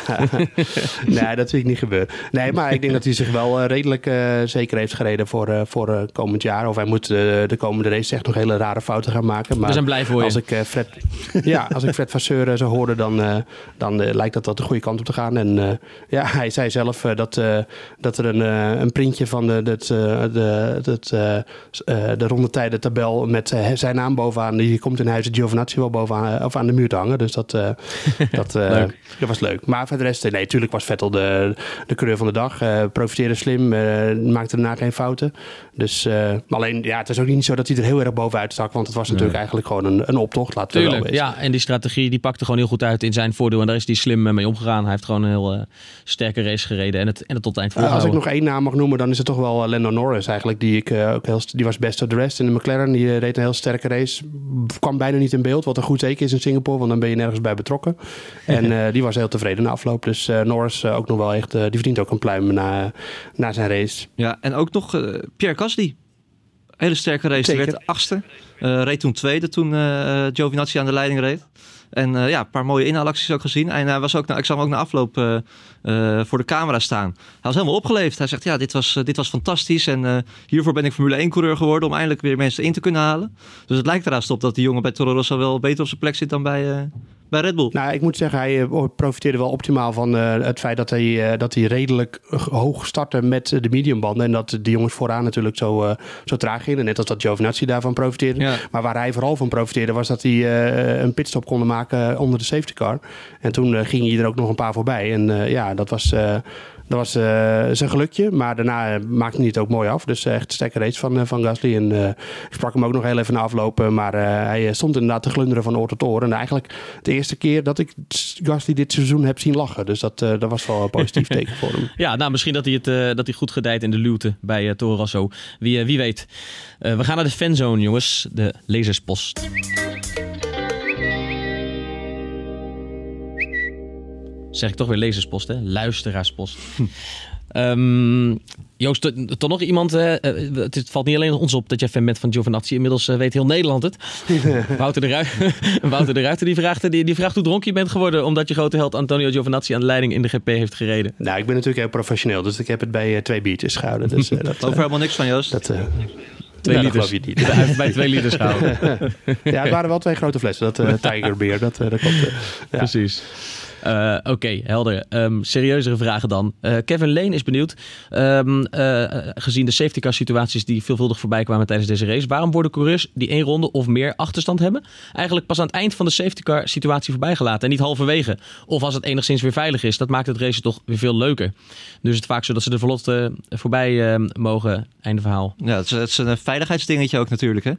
nee, dat zie ik niet gebeuren. Nee, maar ik denk dat hij zich wel eh, redelijk redelijk eh, zeker heeft gereden voor, eh, voor eh, komend jaar. Of hij moet de komende race echt nog hele rare fouten gaan maken. Maar We zijn blij voor je. als ik, Fred, ja, als ik Fred Vasseur zou horen, dan, dan lijkt dat dat de goede kant op te gaan. En ja, hij zei zelf dat, dat er een, een printje van de, dat, de, dat, eh, de rondetijdentabel met eh, zijn naam bovenaan. Die komt in huizen Giovinazzi wel bovenaan of aan de muur te hangen. Dus dat, dat, dat was leuk. Maar voor de rest, nee, natuurlijk was Vettel de, de coureur van de dag. profiteerde slim, maakte daarna geen fouten. Dus, eh, alleen, ja, het is ook niet zo dat hij er heel erg bovenuit stak. Want het was natuurlijk eigenlijk gewoon een, een optocht. Laten we wel Tuurlijk, ja. En die strategie die pakte gewoon heel goed uit in zijn voordeel. En daar is hij slim eh, mee omgegaan. Hij heeft gewoon een heel eh, sterke race gereden. En het, en het tot het eind Eh, als ik volgehouden. nog één naam mag noemen, dan is het toch wel eh, Lando Norris eigenlijk. Die, ik, eh, ook heel, die was best of the rest in de McLaren. Die eh, reed een heel sterke race. Kwam bijna niet in beeld, wat een goed teken is in Singapore. Want dan ben je nergens bij betrokken. En eh, die was heel tevreden na afloop. Dus eh, Norris eh, ook nog wel echt, eh, die verdient ook een pluim na, na zijn race. Ja, en ook nog eh, Pierre Gasly. Hele sterke race. Die Zeker. werd achtste. Eh, reed toen tweede toen eh, Giovinazzi aan de leiding reed. En ja, een paar mooie inhaalacties ook gezien. En hij was ook, na- ik zag hem ook na afloop voor de camera staan. Hij was helemaal opgeleefd. Hij zegt, ja, dit was, dit was fantastisch. En hiervoor ben ik Formule 1 coureur geworden om eindelijk weer mensen in te kunnen halen. Dus het lijkt eraan op dat die jongen bij Toro Rosso wel beter op zijn plek zit dan bij, bij Red Bull. Nou, ik moet zeggen, hij eh, profiteerde wel optimaal van eh, het feit dat hij, eh, dat hij redelijk hoog startte met de mediumbanden. En dat de jongens vooraan natuurlijk zo, zo traag gingen. Net als dat Giovinazzi daarvan profiteerde. Ja. Maar waar hij vooral van profiteerde was dat hij een pitstop konden maken onder de safety car. En toen ging hij er ook nog een paar voorbij. En ja, dat was, dat was eh, zijn gelukje. Maar daarna eh, maakte hij het ook mooi af. Dus eh, echt sterke race van, eh, van Gasly. En eh, ik sprak hem ook nog heel even na aflopen. Maar eh, hij eh, stond inderdaad te glunderen van oor tot oor. En eigenlijk de eerste keer dat ik Gasly dit seizoen heb zien lachen. Dus dat, eh, dat was wel een positief teken voor hem. Ja, nou misschien dat hij, het, eh, dat hij goed gedijt in de luwte bij eh Toro Rosso. Wie, eh, wie weet. Eh, we gaan naar de fanzone, jongens. De lezerspost. Zeg ik toch weer lezerspost, hè? Luisteraarspost. Ehm, Joost, to- toch nog iemand? eh, eh, het, het valt niet alleen ons op dat jij fan bent van Giovinazzi. Inmiddels eh, weet heel Nederland het. Wouter de, Ruiter, Wouter de Ruiter die vraagt, die, die vraagt hoe dronken je bent geworden... omdat je grote held Antonio Giovinazzi aan de leiding in de GP heeft gereden. nou, ik ben natuurlijk heel professioneel. Dus ik heb het bij twee biertjes gehouden. Dus dat, Over helemaal niks van Joost. dat, eh, Twee liters. geloof je niet. Hij heeft bij twee liters gehouden. Ja, het waren wel twee grote flessen. Dat eh Tiger Beer, dat, eh, dat klopt. Ja. Precies. Eh, Oké, helder. Ehm, serieuzere vragen dan. Eh, Kevin Lane is benieuwd. Ehm, eh, gezien de safety car situaties die veelvuldig voorbij kwamen tijdens deze race. Waarom worden coureurs die één ronde of meer achterstand hebben... eigenlijk pas aan het eind van de safety car situatie voorbij gelaten... en niet halverwege? Of als het enigszins weer veilig is. Dat maakt het race toch weer veel leuker. Dus het is vaak zo dat ze vlot eh, voorbij eh, mogen. Einde verhaal. Ja, het is, het is een veiligheidsdingetje ook natuurlijk. Hè?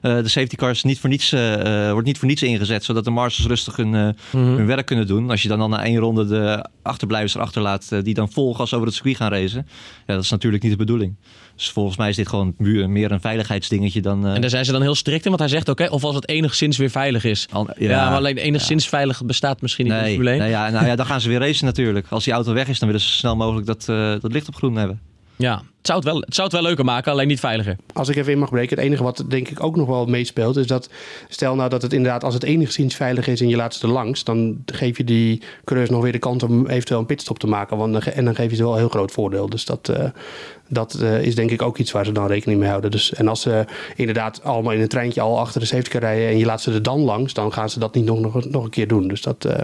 Eh, de safety car is niet voor niets, eh, eh, wordt niet voor niets ingezet, zodat de marshals rustig hun, eh, hun werk kunnen doen. Als je dan, dan na één ronde de achterblijvers erachter laat, die dan vol gas over het circuit gaan racen. Ja, dat is natuurlijk niet de bedoeling. Dus volgens mij is dit gewoon meer een veiligheidsdingetje dan... En daar zijn ze dan heel strikt in, want hij zegt oké, of als het enigszins weer veilig is. al- Ja, maar alleen enigszins veilig bestaat misschien niet Nee, Formule 1. nee, ja, nou ja, dan gaan ze weer racen natuurlijk. Als die auto weg is, dan willen ze zo snel mogelijk dat, dat licht op groen hebben. Ja, het zou het, wel, zou het wel leuker maken, alleen niet veiliger. Als ik even in mag breken, het enige wat denk ik ook nog wel meespeelt, is dat stel nou dat het inderdaad, als het enigszins veilig is en je laat ze er langs, dan geef je die coureurs nog weer de kans om eventueel een pitstop te maken. Want en dan geef je ze wel een heel groot voordeel. Dus dat, eh, dat eh, is denk ik ook iets waar ze dan rekening mee houden. Dus, en als ze inderdaad allemaal in een treintje al achter de safety rijden en je laat ze er dan langs, dan gaan ze dat niet nog, nog, nog een keer doen. Dus dat, eh,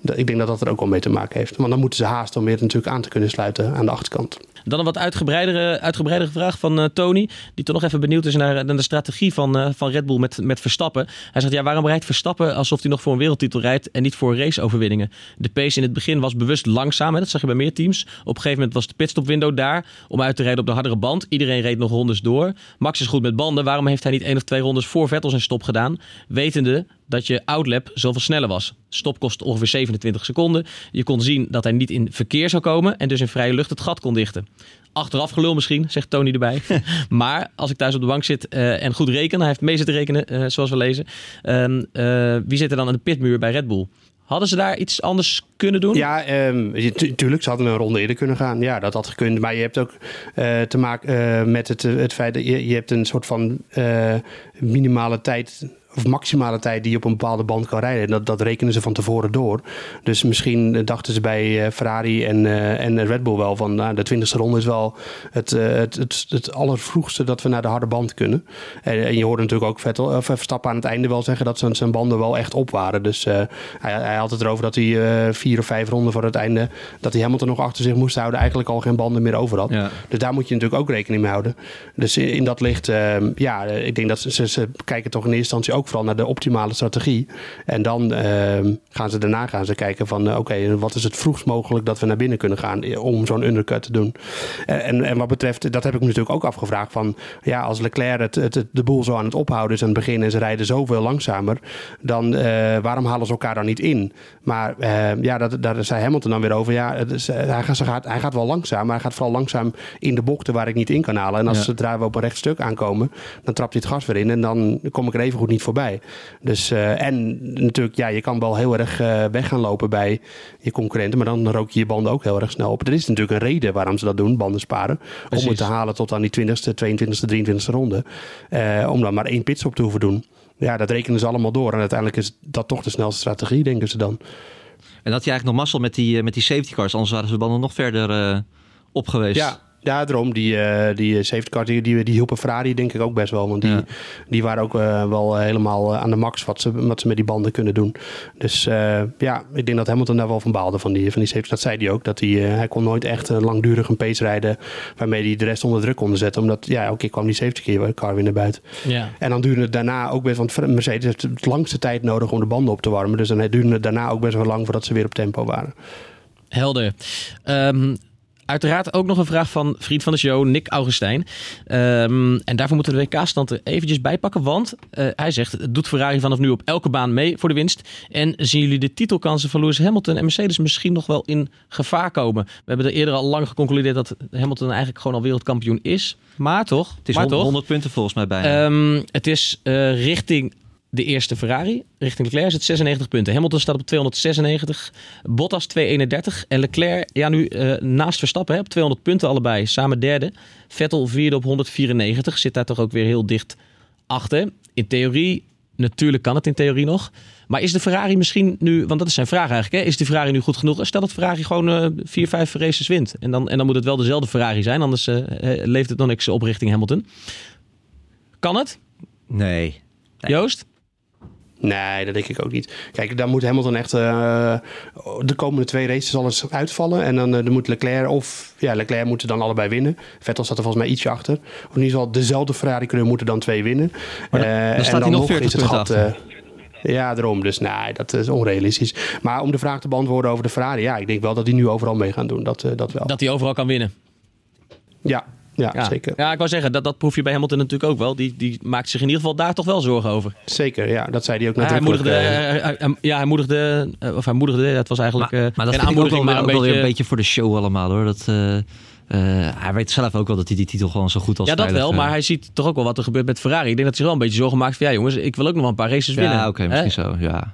ik denk dat dat er ook wel mee te maken heeft. Want dan moeten ze haasten om weer natuurlijk aan te kunnen sluiten aan de achterkant. Dan een wat uitgebreidere, uitgebreidere vraag van eh, Tony. Die toch nog even benieuwd is naar, naar de strategie van, eh, van Red Bull met, met Verstappen. Hij zegt, ja, waarom rijdt Verstappen alsof hij nog voor een wereldtitel rijdt en niet voor raceoverwinningen? De pace in het begin was bewust langzaam. Hè? Dat zag je bij meer teams. Op een gegeven moment was de pitstop window daar om uit te rijden op de hardere band. Iedereen reed nog rondes door. Max is goed met banden. Waarom heeft hij niet één of twee rondes voor Vettel zijn stop gedaan? Wetende dat je outlap zoveel sneller was. Stop kost ongeveer 27 seconden. Je kon zien dat hij niet in verkeer zou komen en dus in vrije lucht het gat kon dichten. Achteraf gelul misschien, zegt Tony erbij. maar als ik thuis op de bank zit eh, en goed reken, hij heeft mee zitten rekenen, eh, zoals we lezen. ehm, eh, wie zit er dan aan de pitmuur bij Red Bull? Hadden ze daar iets anders kunnen doen? Ja, tu- tuurlijk, ze hadden een ronde eerder kunnen gaan. Ja, dat had gekund. Maar je hebt ook te maken met het, het feit dat je, je hebt een soort van minimale tijd of maximale tijd die je op een bepaalde band kan rijden. En dat, dat rekenen ze van tevoren door. Dus misschien eh, dachten ze bij eh, Ferrari en, eh, en Red Bull wel van nou, de twintigste ronde is wel het, het, het, het allervroegste dat we naar de harde band kunnen. En, en je hoorde natuurlijk ook Vettel, of Verstappen aan het einde wel zeggen dat zijn, zijn banden wel echt op waren. Dus hij, hij had het erover dat hij vier of vijf ronden voor het einde, dat hij Hamilton nog achter zich moest houden, eigenlijk al geen banden meer over had. Ja. Dus daar moet je natuurlijk ook rekening mee houden. Dus in dat licht, eh, ja, ik denk dat ze, ze, ze kijken toch in eerste instantie ook vooral naar de optimale strategie. En dan eh, gaan ze daarna gaan ze kijken van, eh, oké, wat is het vroegst mogelijk dat we naar binnen kunnen gaan eh, om zo'n undercut te doen. En, en, en wat betreft, dat heb ik me natuurlijk ook afgevraagd van, ja, als Leclerc het, het, het- de boel zo aan het ophouden is aan het begin en ze rijden zoveel langzamer, dan eh, waarom halen ze elkaar dan niet in? Maar eh, ja, dat, daar zei Hamilton dan weer over, ja, het is, eh, hij, gaat, ze gaat, hij gaat wel langzaam, maar hij gaat vooral langzaam in de bochten waar ik niet in kan halen. En als Ja. zodra we op een recht stuk aankomen, dan trapt hij het gas weer in en dan kom ik er even goed niet voorbij. Dus, eh, en natuurlijk, ja, je kan wel heel erg eh, weg gaan lopen bij je concurrenten, maar dan rook je je banden ook heel erg snel op. Er is natuurlijk een reden waarom ze dat doen, banden sparen, om het te halen tot aan die 20ste, 22ste, 23ste ronde. Eh, om dan maar één pitstop te hoeven doen. Ja, dat rekenen ze allemaal door. En uiteindelijk is dat toch de snelste strategie, denken ze dan. En had je eigenlijk nog mazzel met die, met die safety cars, anders waren ze de banden nog verder op geweest. Ja, ja daarom. Die, eh, die safety car, die, die, die hielpen Ferrari denk ik ook best wel. Want die, Ja. die waren ook eh, wel helemaal eh, aan de max wat ze, wat ze met die banden kunnen doen. Dus ja, ik denk dat Hamilton daar wel van baalde van die, van die safety. Dat zei hij ook. Dat hij, hij kon nooit echt langdurig een pace rijden waarmee hij de rest onder druk kon zetten. Omdat ja, elke keer kwam die safety car weer naar buiten. Ja. En dan duurde het daarna ook best, want Mercedes heeft het langste tijd nodig om de banden op te warmen. Dus dan duurde het daarna ook best wel lang voordat ze weer op tempo waren. Helder. Ehm, uiteraard ook nog een vraag van vriend van de show, Nick Augustijn. Ehm, en daarvoor moeten we de WK-stand er eventjes bij pakken. Want eh, hij zegt, doet Ferrari vanaf nu op elke baan mee voor de winst? En zien jullie de titelkansen van Lewis Hamilton en Mercedes misschien nog wel in gevaar komen? We hebben er eerder al lang geconcludeerd dat Hamilton eigenlijk gewoon al wereldkampioen is. Maar toch, Het is maar 100, toch 100 punten volgens mij bijna. Ehm, het is eh, richting de eerste Ferrari. Richting Leclerc het 96 punten. Hamilton staat op 296. Bottas 231. En Leclerc, ja nu eh, naast Verstappen hè, op 200 punten allebei. Samen derde. Vettel vierde op 194. Zit daar toch ook weer heel dicht achter. In theorie, natuurlijk kan het in theorie nog. Maar is de Ferrari misschien nu, want dat is zijn vraag eigenlijk, hè? is de Ferrari nu goed genoeg? Stel dat Ferrari gewoon eh, vier, vijf races wint. En dan, en dan moet het wel dezelfde Ferrari zijn, anders eh, leeft het nog niks op richting Hamilton. Kan het, nee. Nee. Joost? Nee, dat denk ik ook niet. Kijk, dan moet Hamilton echt eh, de komende twee races alles uitvallen. En dan, eh, dan moet Leclerc of... Ja, Leclerc moeten dan allebei winnen. Vettel staat er volgens mij ietsje achter. Of in ieder geval dezelfde Ferrari kunnen moeten dan twee winnen. Maar dan- Eh, dan en staat hij nog 40 is het gat, achter. eh, ja, daarom. Dus nee, dat is onrealistisch. Maar om de vraag te beantwoorden over de Ferrari... Ja, ik denk wel dat die nu overal mee gaan doen. Dat, eh, dat wel. Dat hij overal kan winnen. Ja, zeker. Ja, ik wou zeggen, dat, dat proef je bij Hamilton natuurlijk ook wel. Die, die maakt zich in ieder geval daar toch wel zorgen over. Zeker, ja. Dat zei hij ook hij natuurlijk. moedigde, eh, eh, hij- hij- ja, hij moedigde, eh, of hij moedigde, het was eigenlijk Maar, eh, maar dat wel, aanmoediging, maar weer- een ook wel beetje... weer een beetje voor de show allemaal hoor. Dat, eh, eh, hij weet zelf ook wel dat hij die titel gewoon zo goed als ja, dat veilig, wel, eh, maar hij ziet toch ook wel wat er gebeurt met Ferrari. Ik denk dat hij zich wel een beetje zorgen maakt van, ja jongens, ik wil ook nog wel een paar races winnen. Ja, oké, misschien zo. Ja.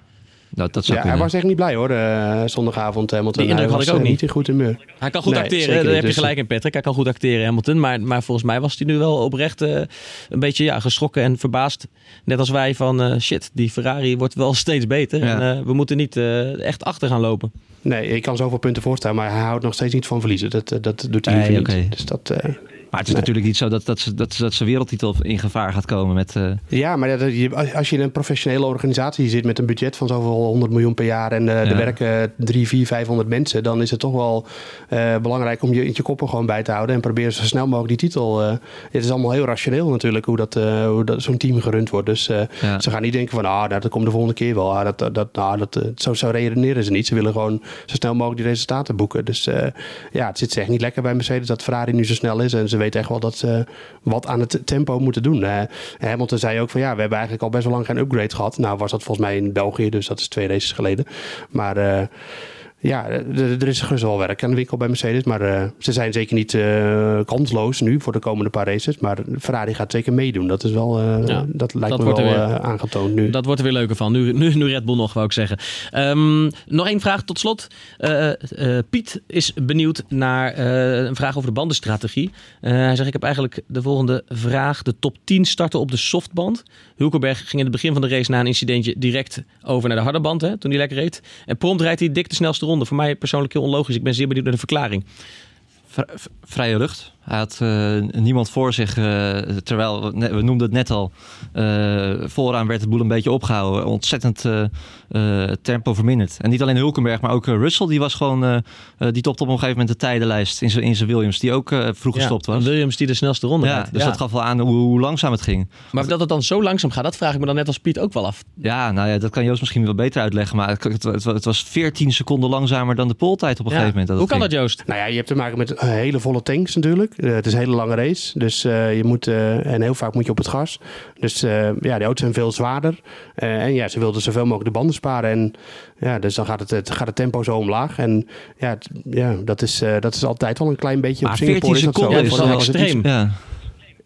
Nou, dat zou ja, hij was echt niet blij hoor, eh, zondagavond. Hamilton. Die indruk Hij had was, ik ook eh, niet. in goed humeur. Hij kan goed Nee, acteren, daar heb je Dus, gelijk in Patrick. Hij kan goed acteren, Hamilton. Maar, maar volgens mij was hij nu wel oprecht eh, een beetje ja, geschrokken en verbaasd. Net als wij van, eh, shit, die Ferrari wordt wel steeds beter. Ja. En eh, we moeten niet eh, echt achter gaan lopen. Nee, ik kan zoveel punten voorstellen, maar hij houdt nog steeds niet van verliezen. Dat, eh, dat doet hij Nee, niet. Dus dat, eh, Maar het is Nee. natuurlijk niet zo dat, dat, ze, dat, dat zijn wereldtitel in gevaar gaat komen met... eh, ja, maar dat, als je in een professionele organisatie zit met een budget van zoveel 100 miljoen per jaar en eh, er werken 3, 4, 500 mensen, dan is het toch wel eh, belangrijk om je, je koppen gewoon bij te houden en proberen zo snel mogelijk die titel. het is allemaal heel rationeel natuurlijk hoe dat, hoe dat zo'n team gerund wordt. Dus Ja. ze gaan niet denken van, ah, nou, dat komt de volgende keer wel. Ah, dat, dat, nou, dat, zo, zo redeneren ze niet. Ze willen gewoon zo snel mogelijk die resultaten boeken. Dus ja, het zit ze echt niet lekker bij Mercedes dat Ferrari nu zo snel is. En ze weten echt wel dat ze wat aan het tempo moeten doen. Eh, Hamilton zei ook van, ja, we hebben eigenlijk al best wel lang geen upgrade gehad. Nou was dat volgens mij in België, dus dat is twee races geleden. Maar... ja, er is gerust wel werk aan de winkel bij Mercedes. Maar eh, ze zijn zeker niet eh, kansloos nu voor de komende paar races. Maar Ferrari gaat zeker meedoen. Dat is wel, eh, Ja, dat lijkt dat me wel er weer- aangetoond nu. Dat wordt er weer leuker van. Nu, nu, nu Red Bull nog, wou ik zeggen. Ehm, nog één vraag tot slot. Piet is benieuwd naar een vraag over de bandenstrategie. Hij zegt, ik heb eigenlijk de volgende vraag. De top 10 starten op de softband. Hulkenberg ging in het begin van de race na een incidentje direct over naar de harde band, hè, toen hij lekker reed. En prompt rijdt hij dik de snelste Voor mij persoonlijk heel onlogisch. Ik ben zeer benieuwd naar de verklaring. Vrije lucht. Hij had eh, niemand voor zich, eh, terwijl, we noemden het net al, eh, vooraan werd de boel een beetje opgehouden. Ontzettend eh, eh, tempo verminderd. En niet alleen Hulkenberg, maar ook Russell, die was gewoon, die topte op een gegeven moment de tijdenlijst in zijn in zijn Williams, die ook eh, vroeg gestopt was. Williams die de snelste ronde Ja, rijdt. dus Ja. dat gaf wel aan hoe, hoe langzaam het ging. Maar dat het dan zo langzaam gaat, dat vraag ik me dan net als Piet ook wel af. Ja, nou ja, dat kan Joost misschien wel beter uitleggen. Maar het, het, het- het was 14 seconden langzamer dan de poltijd op een Ja. gegeven moment. Hoe kan ging. dat, Joost? Nou ja, je hebt te maken met hele volle tanks natuurlijk. Eh, het is een hele lange race. Dus eh, je moet, eh, en heel vaak moet je op het gas. Dus eh, ja, die auto's zijn veel zwaarder. Eh, en ja, ze wilden zoveel mogelijk de banden sparen. En ja, dus dan gaat het, het, gaat het tempo zo omlaag. En ja, het- ja dat, is, eh, dat is altijd wel een klein beetje Maar op Singapore 14 is dat zo. seconden Ja, is dat is Voor- extreem. Ja.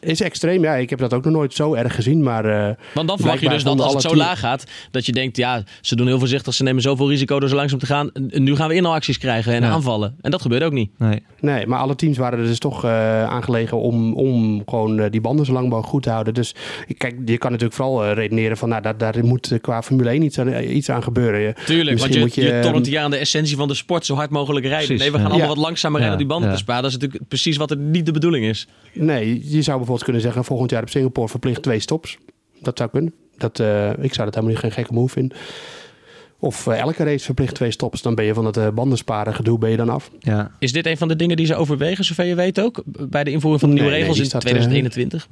Is extreem, ja. Ik heb dat ook nog nooit zo erg gezien. Maar eh, Want dan verwacht je dus dat als het zo laag gaat, dat je denkt, ja, ze doen heel voorzichtig, ze nemen zoveel risico door zo langzaam te gaan. Nu gaan we inhaalacties krijgen en Ja. aanvallen. En dat gebeurt ook niet. Nee. Nee, maar alle teams waren er dus toch eh, aangelegen om, om gewoon eh, die banden zo lang mogelijk goed te houden. Dus kijk, je kan natuurlijk vooral redeneren van, nou, daar, daar moet qua Formule 1 iets aan, iets aan gebeuren. Je- Tuurlijk, want je, moet je, je, tornt hier aan de essentie van de sport zo hard mogelijk rijden. Precies, nee, we gaan ja. allemaal Ja. wat langzamer rijden om die banden Ja. te sparen. Dat is natuurlijk precies wat er niet de bedoeling is. Nee, je zou bijvoorbeeld kunnen zeggen, volgend jaar op Singapore verplicht twee stops. Dat zou kunnen. Dat, eh, ik zou dat helemaal niet geen gekke move vinden. Of eh, elke race verplicht twee stops. Dan ben je van het eh, bandensparen gedoe ben je dan af. Ja. Is dit een van de dingen die ze overwegen, zover je weet ook? Bij de invoering van de nieuwe Nee, regels in staat, eh, 2021?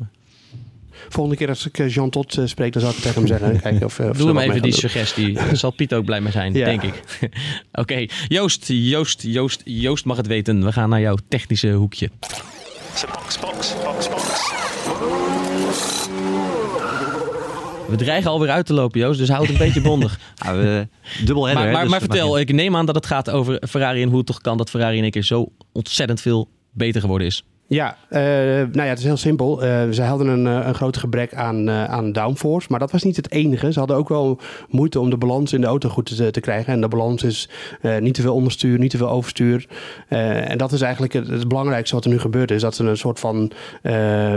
Volgende keer als ik Jean Tot spreek, dan zal ik het tegen hem zeggen. Kijken of, Doe hem even die suggestie. Daar zal Piet ook blij mee zijn, Ja. denk ik. Oké, Joost, Joost, Joost, Joost mag het weten. We gaan naar jouw technische hoekje. Box, box, box. We dreigen alweer uit te lopen, Joost, dus houd het een beetje bondig. Ja, we, dubbel header, Maar, maar, dus maar vertel, ik neem aan dat het gaat over Ferrari en hoe het toch kan dat Ferrari in één keer zo ontzettend veel beter geworden is. Ja, eh, nou ja, het is heel simpel. Eh, ze hadden een, eh, een groot gebrek aan, aan downforce, maar dat was niet het enige. Ze hadden ook wel moeite om de balans in de auto goed te, te krijgen. En de balans is niet te veel onderstuur, niet te veel overstuur. En dat is eigenlijk het, het belangrijkste wat er nu gebeurd is. Dat ze een soort van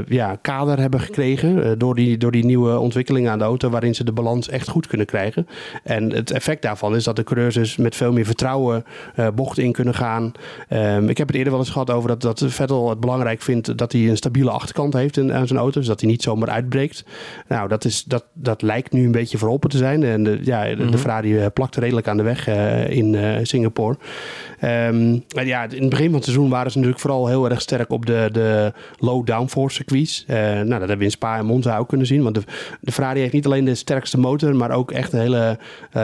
ja, kader hebben gekregen door, die, door die nieuwe ontwikkelingen aan de auto, waarin ze de balans echt goed kunnen krijgen. En het effect daarvan is dat de coureurs dus met veel meer vertrouwen bochten in kunnen gaan. Ehm, ik heb het eerder wel eens gehad over dat, dat Vettel het belangrijk vindt dat hij een stabiele achterkant heeft in, aan zijn auto. Dus dat hij niet zomaar uitbreekt. Nou, dat, is, dat, dat lijkt nu een beetje verholpen te zijn. En de, ja, de, de Ferrari eh, plakte redelijk aan de weg eh, in eh, Singapore. Ehm, en ja, in het begin van het seizoen waren ze natuurlijk vooral heel erg sterk op de, de low downforce circuits. Eh, nou, dat hebben we in Spa en Monza ook kunnen zien. Want de, de Ferrari heeft niet alleen de sterkste motor, maar ook echt een hele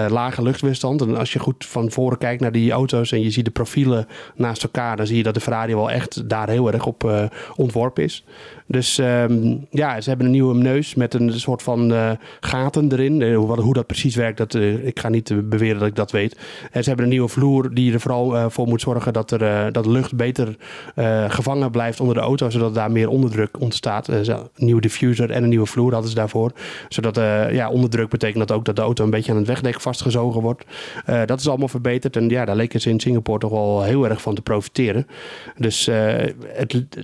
lage luchtweerstand. En als je goed van voren kijkt naar die auto's en je ziet de profielen naast elkaar, dan zie je dat de Ferrari wel echt daar heel erg op eh, ontworpen is. Dus ehm, ja, ze hebben een nieuwe neus met een soort van eh, gaten erin. Eh, hoe, hoe dat precies werkt, dat, ik ga niet beweren dat ik dat weet. En ze hebben een nieuwe vloer die er vooral voor moet zorgen dat, er, dat lucht beter gevangen blijft onder de auto, zodat daar meer onderdruk ontstaat. Een nieuwe diffuser en een nieuwe vloer hadden ze daarvoor. Zodat ja, onderdruk betekent dat ook dat de auto een beetje aan het wegdek vastgezogen wordt. Dat is allemaal verbeterd en ja, daar leken ze in Singapore toch wel heel erg van te profiteren. Dus het-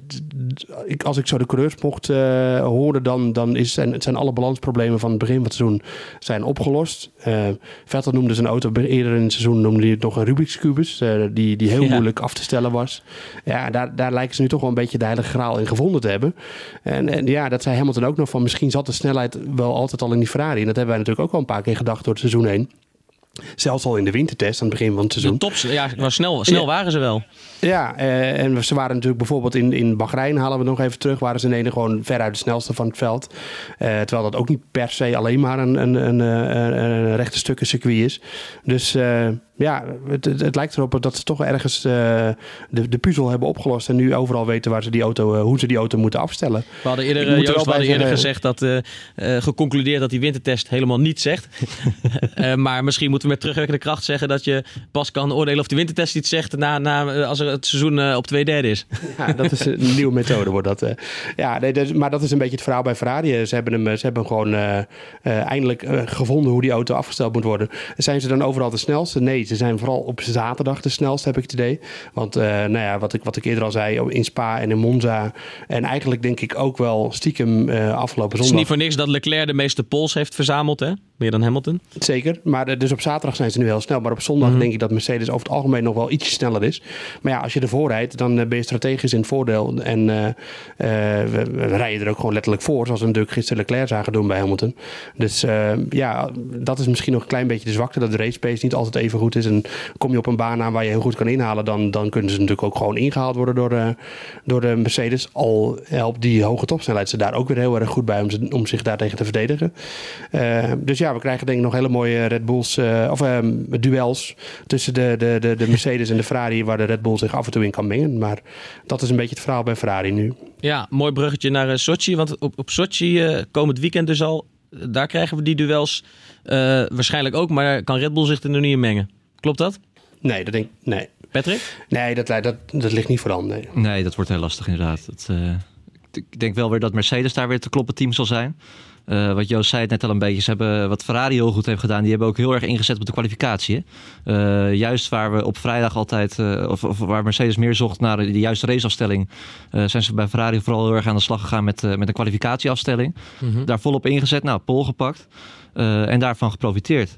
ik, als ik zo de coureurs mocht eh, horen, dan, dan is, zijn, het zijn alle balansproblemen van het begin van het seizoen zijn opgelost. Eh Vettel noemde zijn auto eerder in het seizoen noemde hij het nog een Rubik's Cubus, eh, die, die heel Ja. moeilijk af te stellen was. Ja, daar, daar lijken ze nu toch wel een beetje de heilige graal in gevonden te hebben. En, en ja, dat zei Hamilton ook nog van misschien zat de snelheid wel altijd al in die Ferrari. En dat hebben wij natuurlijk ook al een paar keer gedacht door het seizoen heen. Zelfs al in de wintertest aan het begin van het seizoen. De tops, ja, maar snel, snel Ja. waren ze wel. Ja, eh, en ze waren natuurlijk bijvoorbeeld in, in Bahrein, halen we nog even terug, waren ze in ene gewoon veruit de snelste van het veld. Eh, terwijl dat ook niet per se alleen maar een, een, een, eh, een, een rechte stukken circuit is. Dus eh, ja, het, het, het lijkt erop dat ze toch ergens eh, de, de puzzel hebben opgelost. En nu overal weten waar ze die auto, eh, hoe ze die auto moeten afstellen. We hadden eerder, eh, er Joost, we hadden eerder zeggen- gezegd dat, geconcludeerd dat die wintertest helemaal niets zegt. Maar misschien moeten we met terugwerkende kracht zeggen dat je pas kan oordelen of die wintertest iets zegt na, na, als er het seizoen op twee derde is. Ja, dat is een nieuwe methode wordt dat. ja, nee, is- maar dat is een beetje het verhaal bij Ferrari. Ze hebben hem, ze hebben hem gewoon eindelijk gevonden hoe die auto afgesteld moet worden. Zijn ze dan overal de snelste? Nee, ze zijn vooral op zaterdag de snelste, heb ik het idee. Want eh, nou ja, wat, ik, wat ik eerder al zei, in Spa en in Monza. En eigenlijk denk ik ook wel stiekem eh, afgelopen Het is zondag. niet voor niks dat Leclerc de meeste pols heeft verzameld, hè? Meer dan Hamilton. Zeker, maar eh, dus op zaterdag zijn ze nu heel snel. Maar op zondag Mhm. denk ik dat Mercedes over het algemeen nog wel ietsje sneller is. Maar ja, als je ervoor rijdt, dan ben je strategisch in het voordeel. En we, we rijden er ook gewoon letterlijk voor, zoals we natuurlijk gisteren Leclerc zagen doen bij Hamilton. Dus ja, dat is misschien nog een klein beetje de zwakte, dat de race pace niet altijd even goed is. En kom je op een baan aan waar je heel goed kan inhalen, dan, dan kunnen ze natuurlijk ook gewoon ingehaald worden door de, door de Mercedes. Al helpt die hoge topsnelheid ze daar ook weer heel erg goed bij om, om zich daartegen te verdedigen. Eh, dus ja, we krijgen denk ik nog hele mooie Red Bulls, eh, of ehm, duels tussen de, de, de, de Mercedes en de Ferrari, waar de Red Bull zich af en toe in kan mengen. Maar dat is een beetje het verhaal bij Ferrari nu. Ja, mooi bruggetje naar eh, Sochi. Want op, op Sochi, eh, komend weekend dus al, eh, daar krijgen we die duels eh, waarschijnlijk ook. Maar kan Red Bull zich er nog niet in mengen? Klopt dat, Nee, dat denk nee. Patrick? Nee, dat, dat, dat ligt niet voor de hand. Nee. Nee, dat wordt heel lastig inderdaad. Dat, eh, ik denk wel weer dat Mercedes daar weer te kloppen team zal zijn. Eh, wat Joost zei het net al een beetje. Ze hebben wat Ferrari heel goed heeft gedaan. Die hebben ook heel erg ingezet op de kwalificatie. hè. Eh, juist waar we op vrijdag altijd, eh, of, of waar Mercedes meer zocht naar de, de juiste raceafstelling, eh, zijn ze bij Ferrari vooral heel erg aan de slag gegaan met, eh, met een kwalificatieafstelling. Daar volop ingezet, nou, pol gepakt eh, en daarvan geprofiteerd.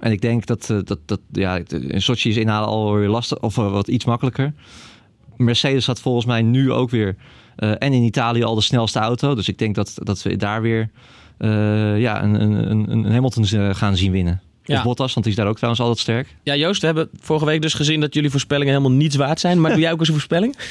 En ik denk dat, eh, dat, dat ja, in Sochi is inhalen alweer lastig, of eh, wat iets makkelijker. Mercedes had volgens mij nu ook weer. eh, en in Italië al de snelste auto. Dus ik denk dat, dat we daar weer ja, een, een, een, Hamilton gaan zien winnen. Ja. Of Bottas, want die is daar ook trouwens altijd sterk. Ja, Joost, we hebben vorige week dus gezien dat jullie voorspellingen helemaal niets waard zijn. Maar doe jij ook eens een voorspelling?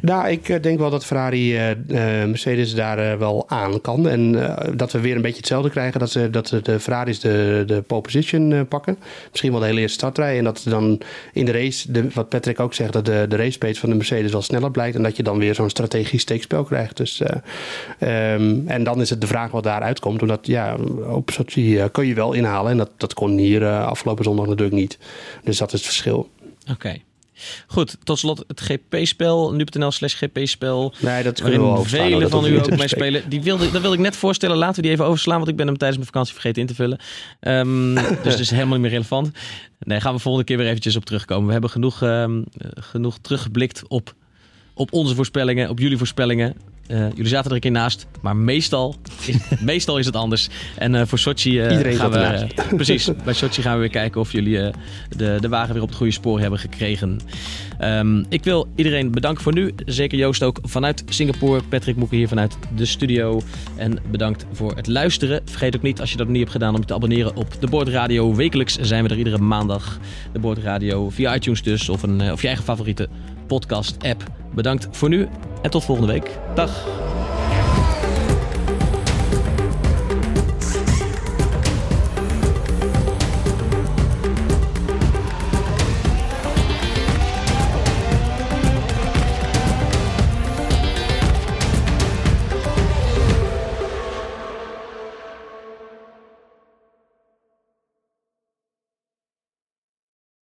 Nou, ik eh, denk wel dat Ferrari eh, eh, Mercedes daar wel aan kan. En eh, dat we weer een beetje hetzelfde krijgen. Dat, ze, dat ze de Ferraris de, de pole position eh, pakken. Misschien wel de hele eerste startrij. En dat ze dan in de race, de, wat Patrick ook zegt, dat de, de race pace van de Mercedes wel sneller blijkt. En dat je dan weer zo'n strategisch steekspel krijgt. Dus, eh, ehm, en dan is het de vraag wat daaruit komt. Omdat ja, op Sochi kun je wel inhalen. En dat, dat kon hier eh, afgelopen zondag natuurlijk niet. Dus dat is het verschil. Oké. Goed, tot slot het GP-spel. Nu.nl slash GP-spel. Nee, dat kunnen we overslaan, velen van u ook mee spelen. Die wilde, dat wilde ik net voorstellen. Laten we die even overslaan, want ik ben hem tijdens mijn vakantie vergeten in te vullen. Ehm, dus het is helemaal niet meer relevant. Nee, gaan we volgende keer weer eventjes op terugkomen. We hebben genoeg, ehm, eh, genoeg teruggeblikt op, op onze voorspellingen, op jullie voorspellingen. Eh, jullie zaten er een keer naast, maar meestal is, meestal is het anders. En eh, voor Sochi eh, Iedereen gaan we... precies, bij Sochi gaan we weer kijken of jullie de, de wagen weer op het goede spoor hebben gekregen. Ehm, ik wil iedereen bedanken voor nu. Zeker Joost ook vanuit Singapore. Patrick Moeken hier vanuit de studio. En bedankt voor het luisteren. Vergeet ook niet, als je dat nog niet hebt gedaan, om je te abonneren op de Boordradio. Wekelijks zijn we er iedere maandag. De Boordradio via iTunes dus, of, een, of je eigen favoriete podcast-app. Bedankt voor nu en tot volgende week. Dag!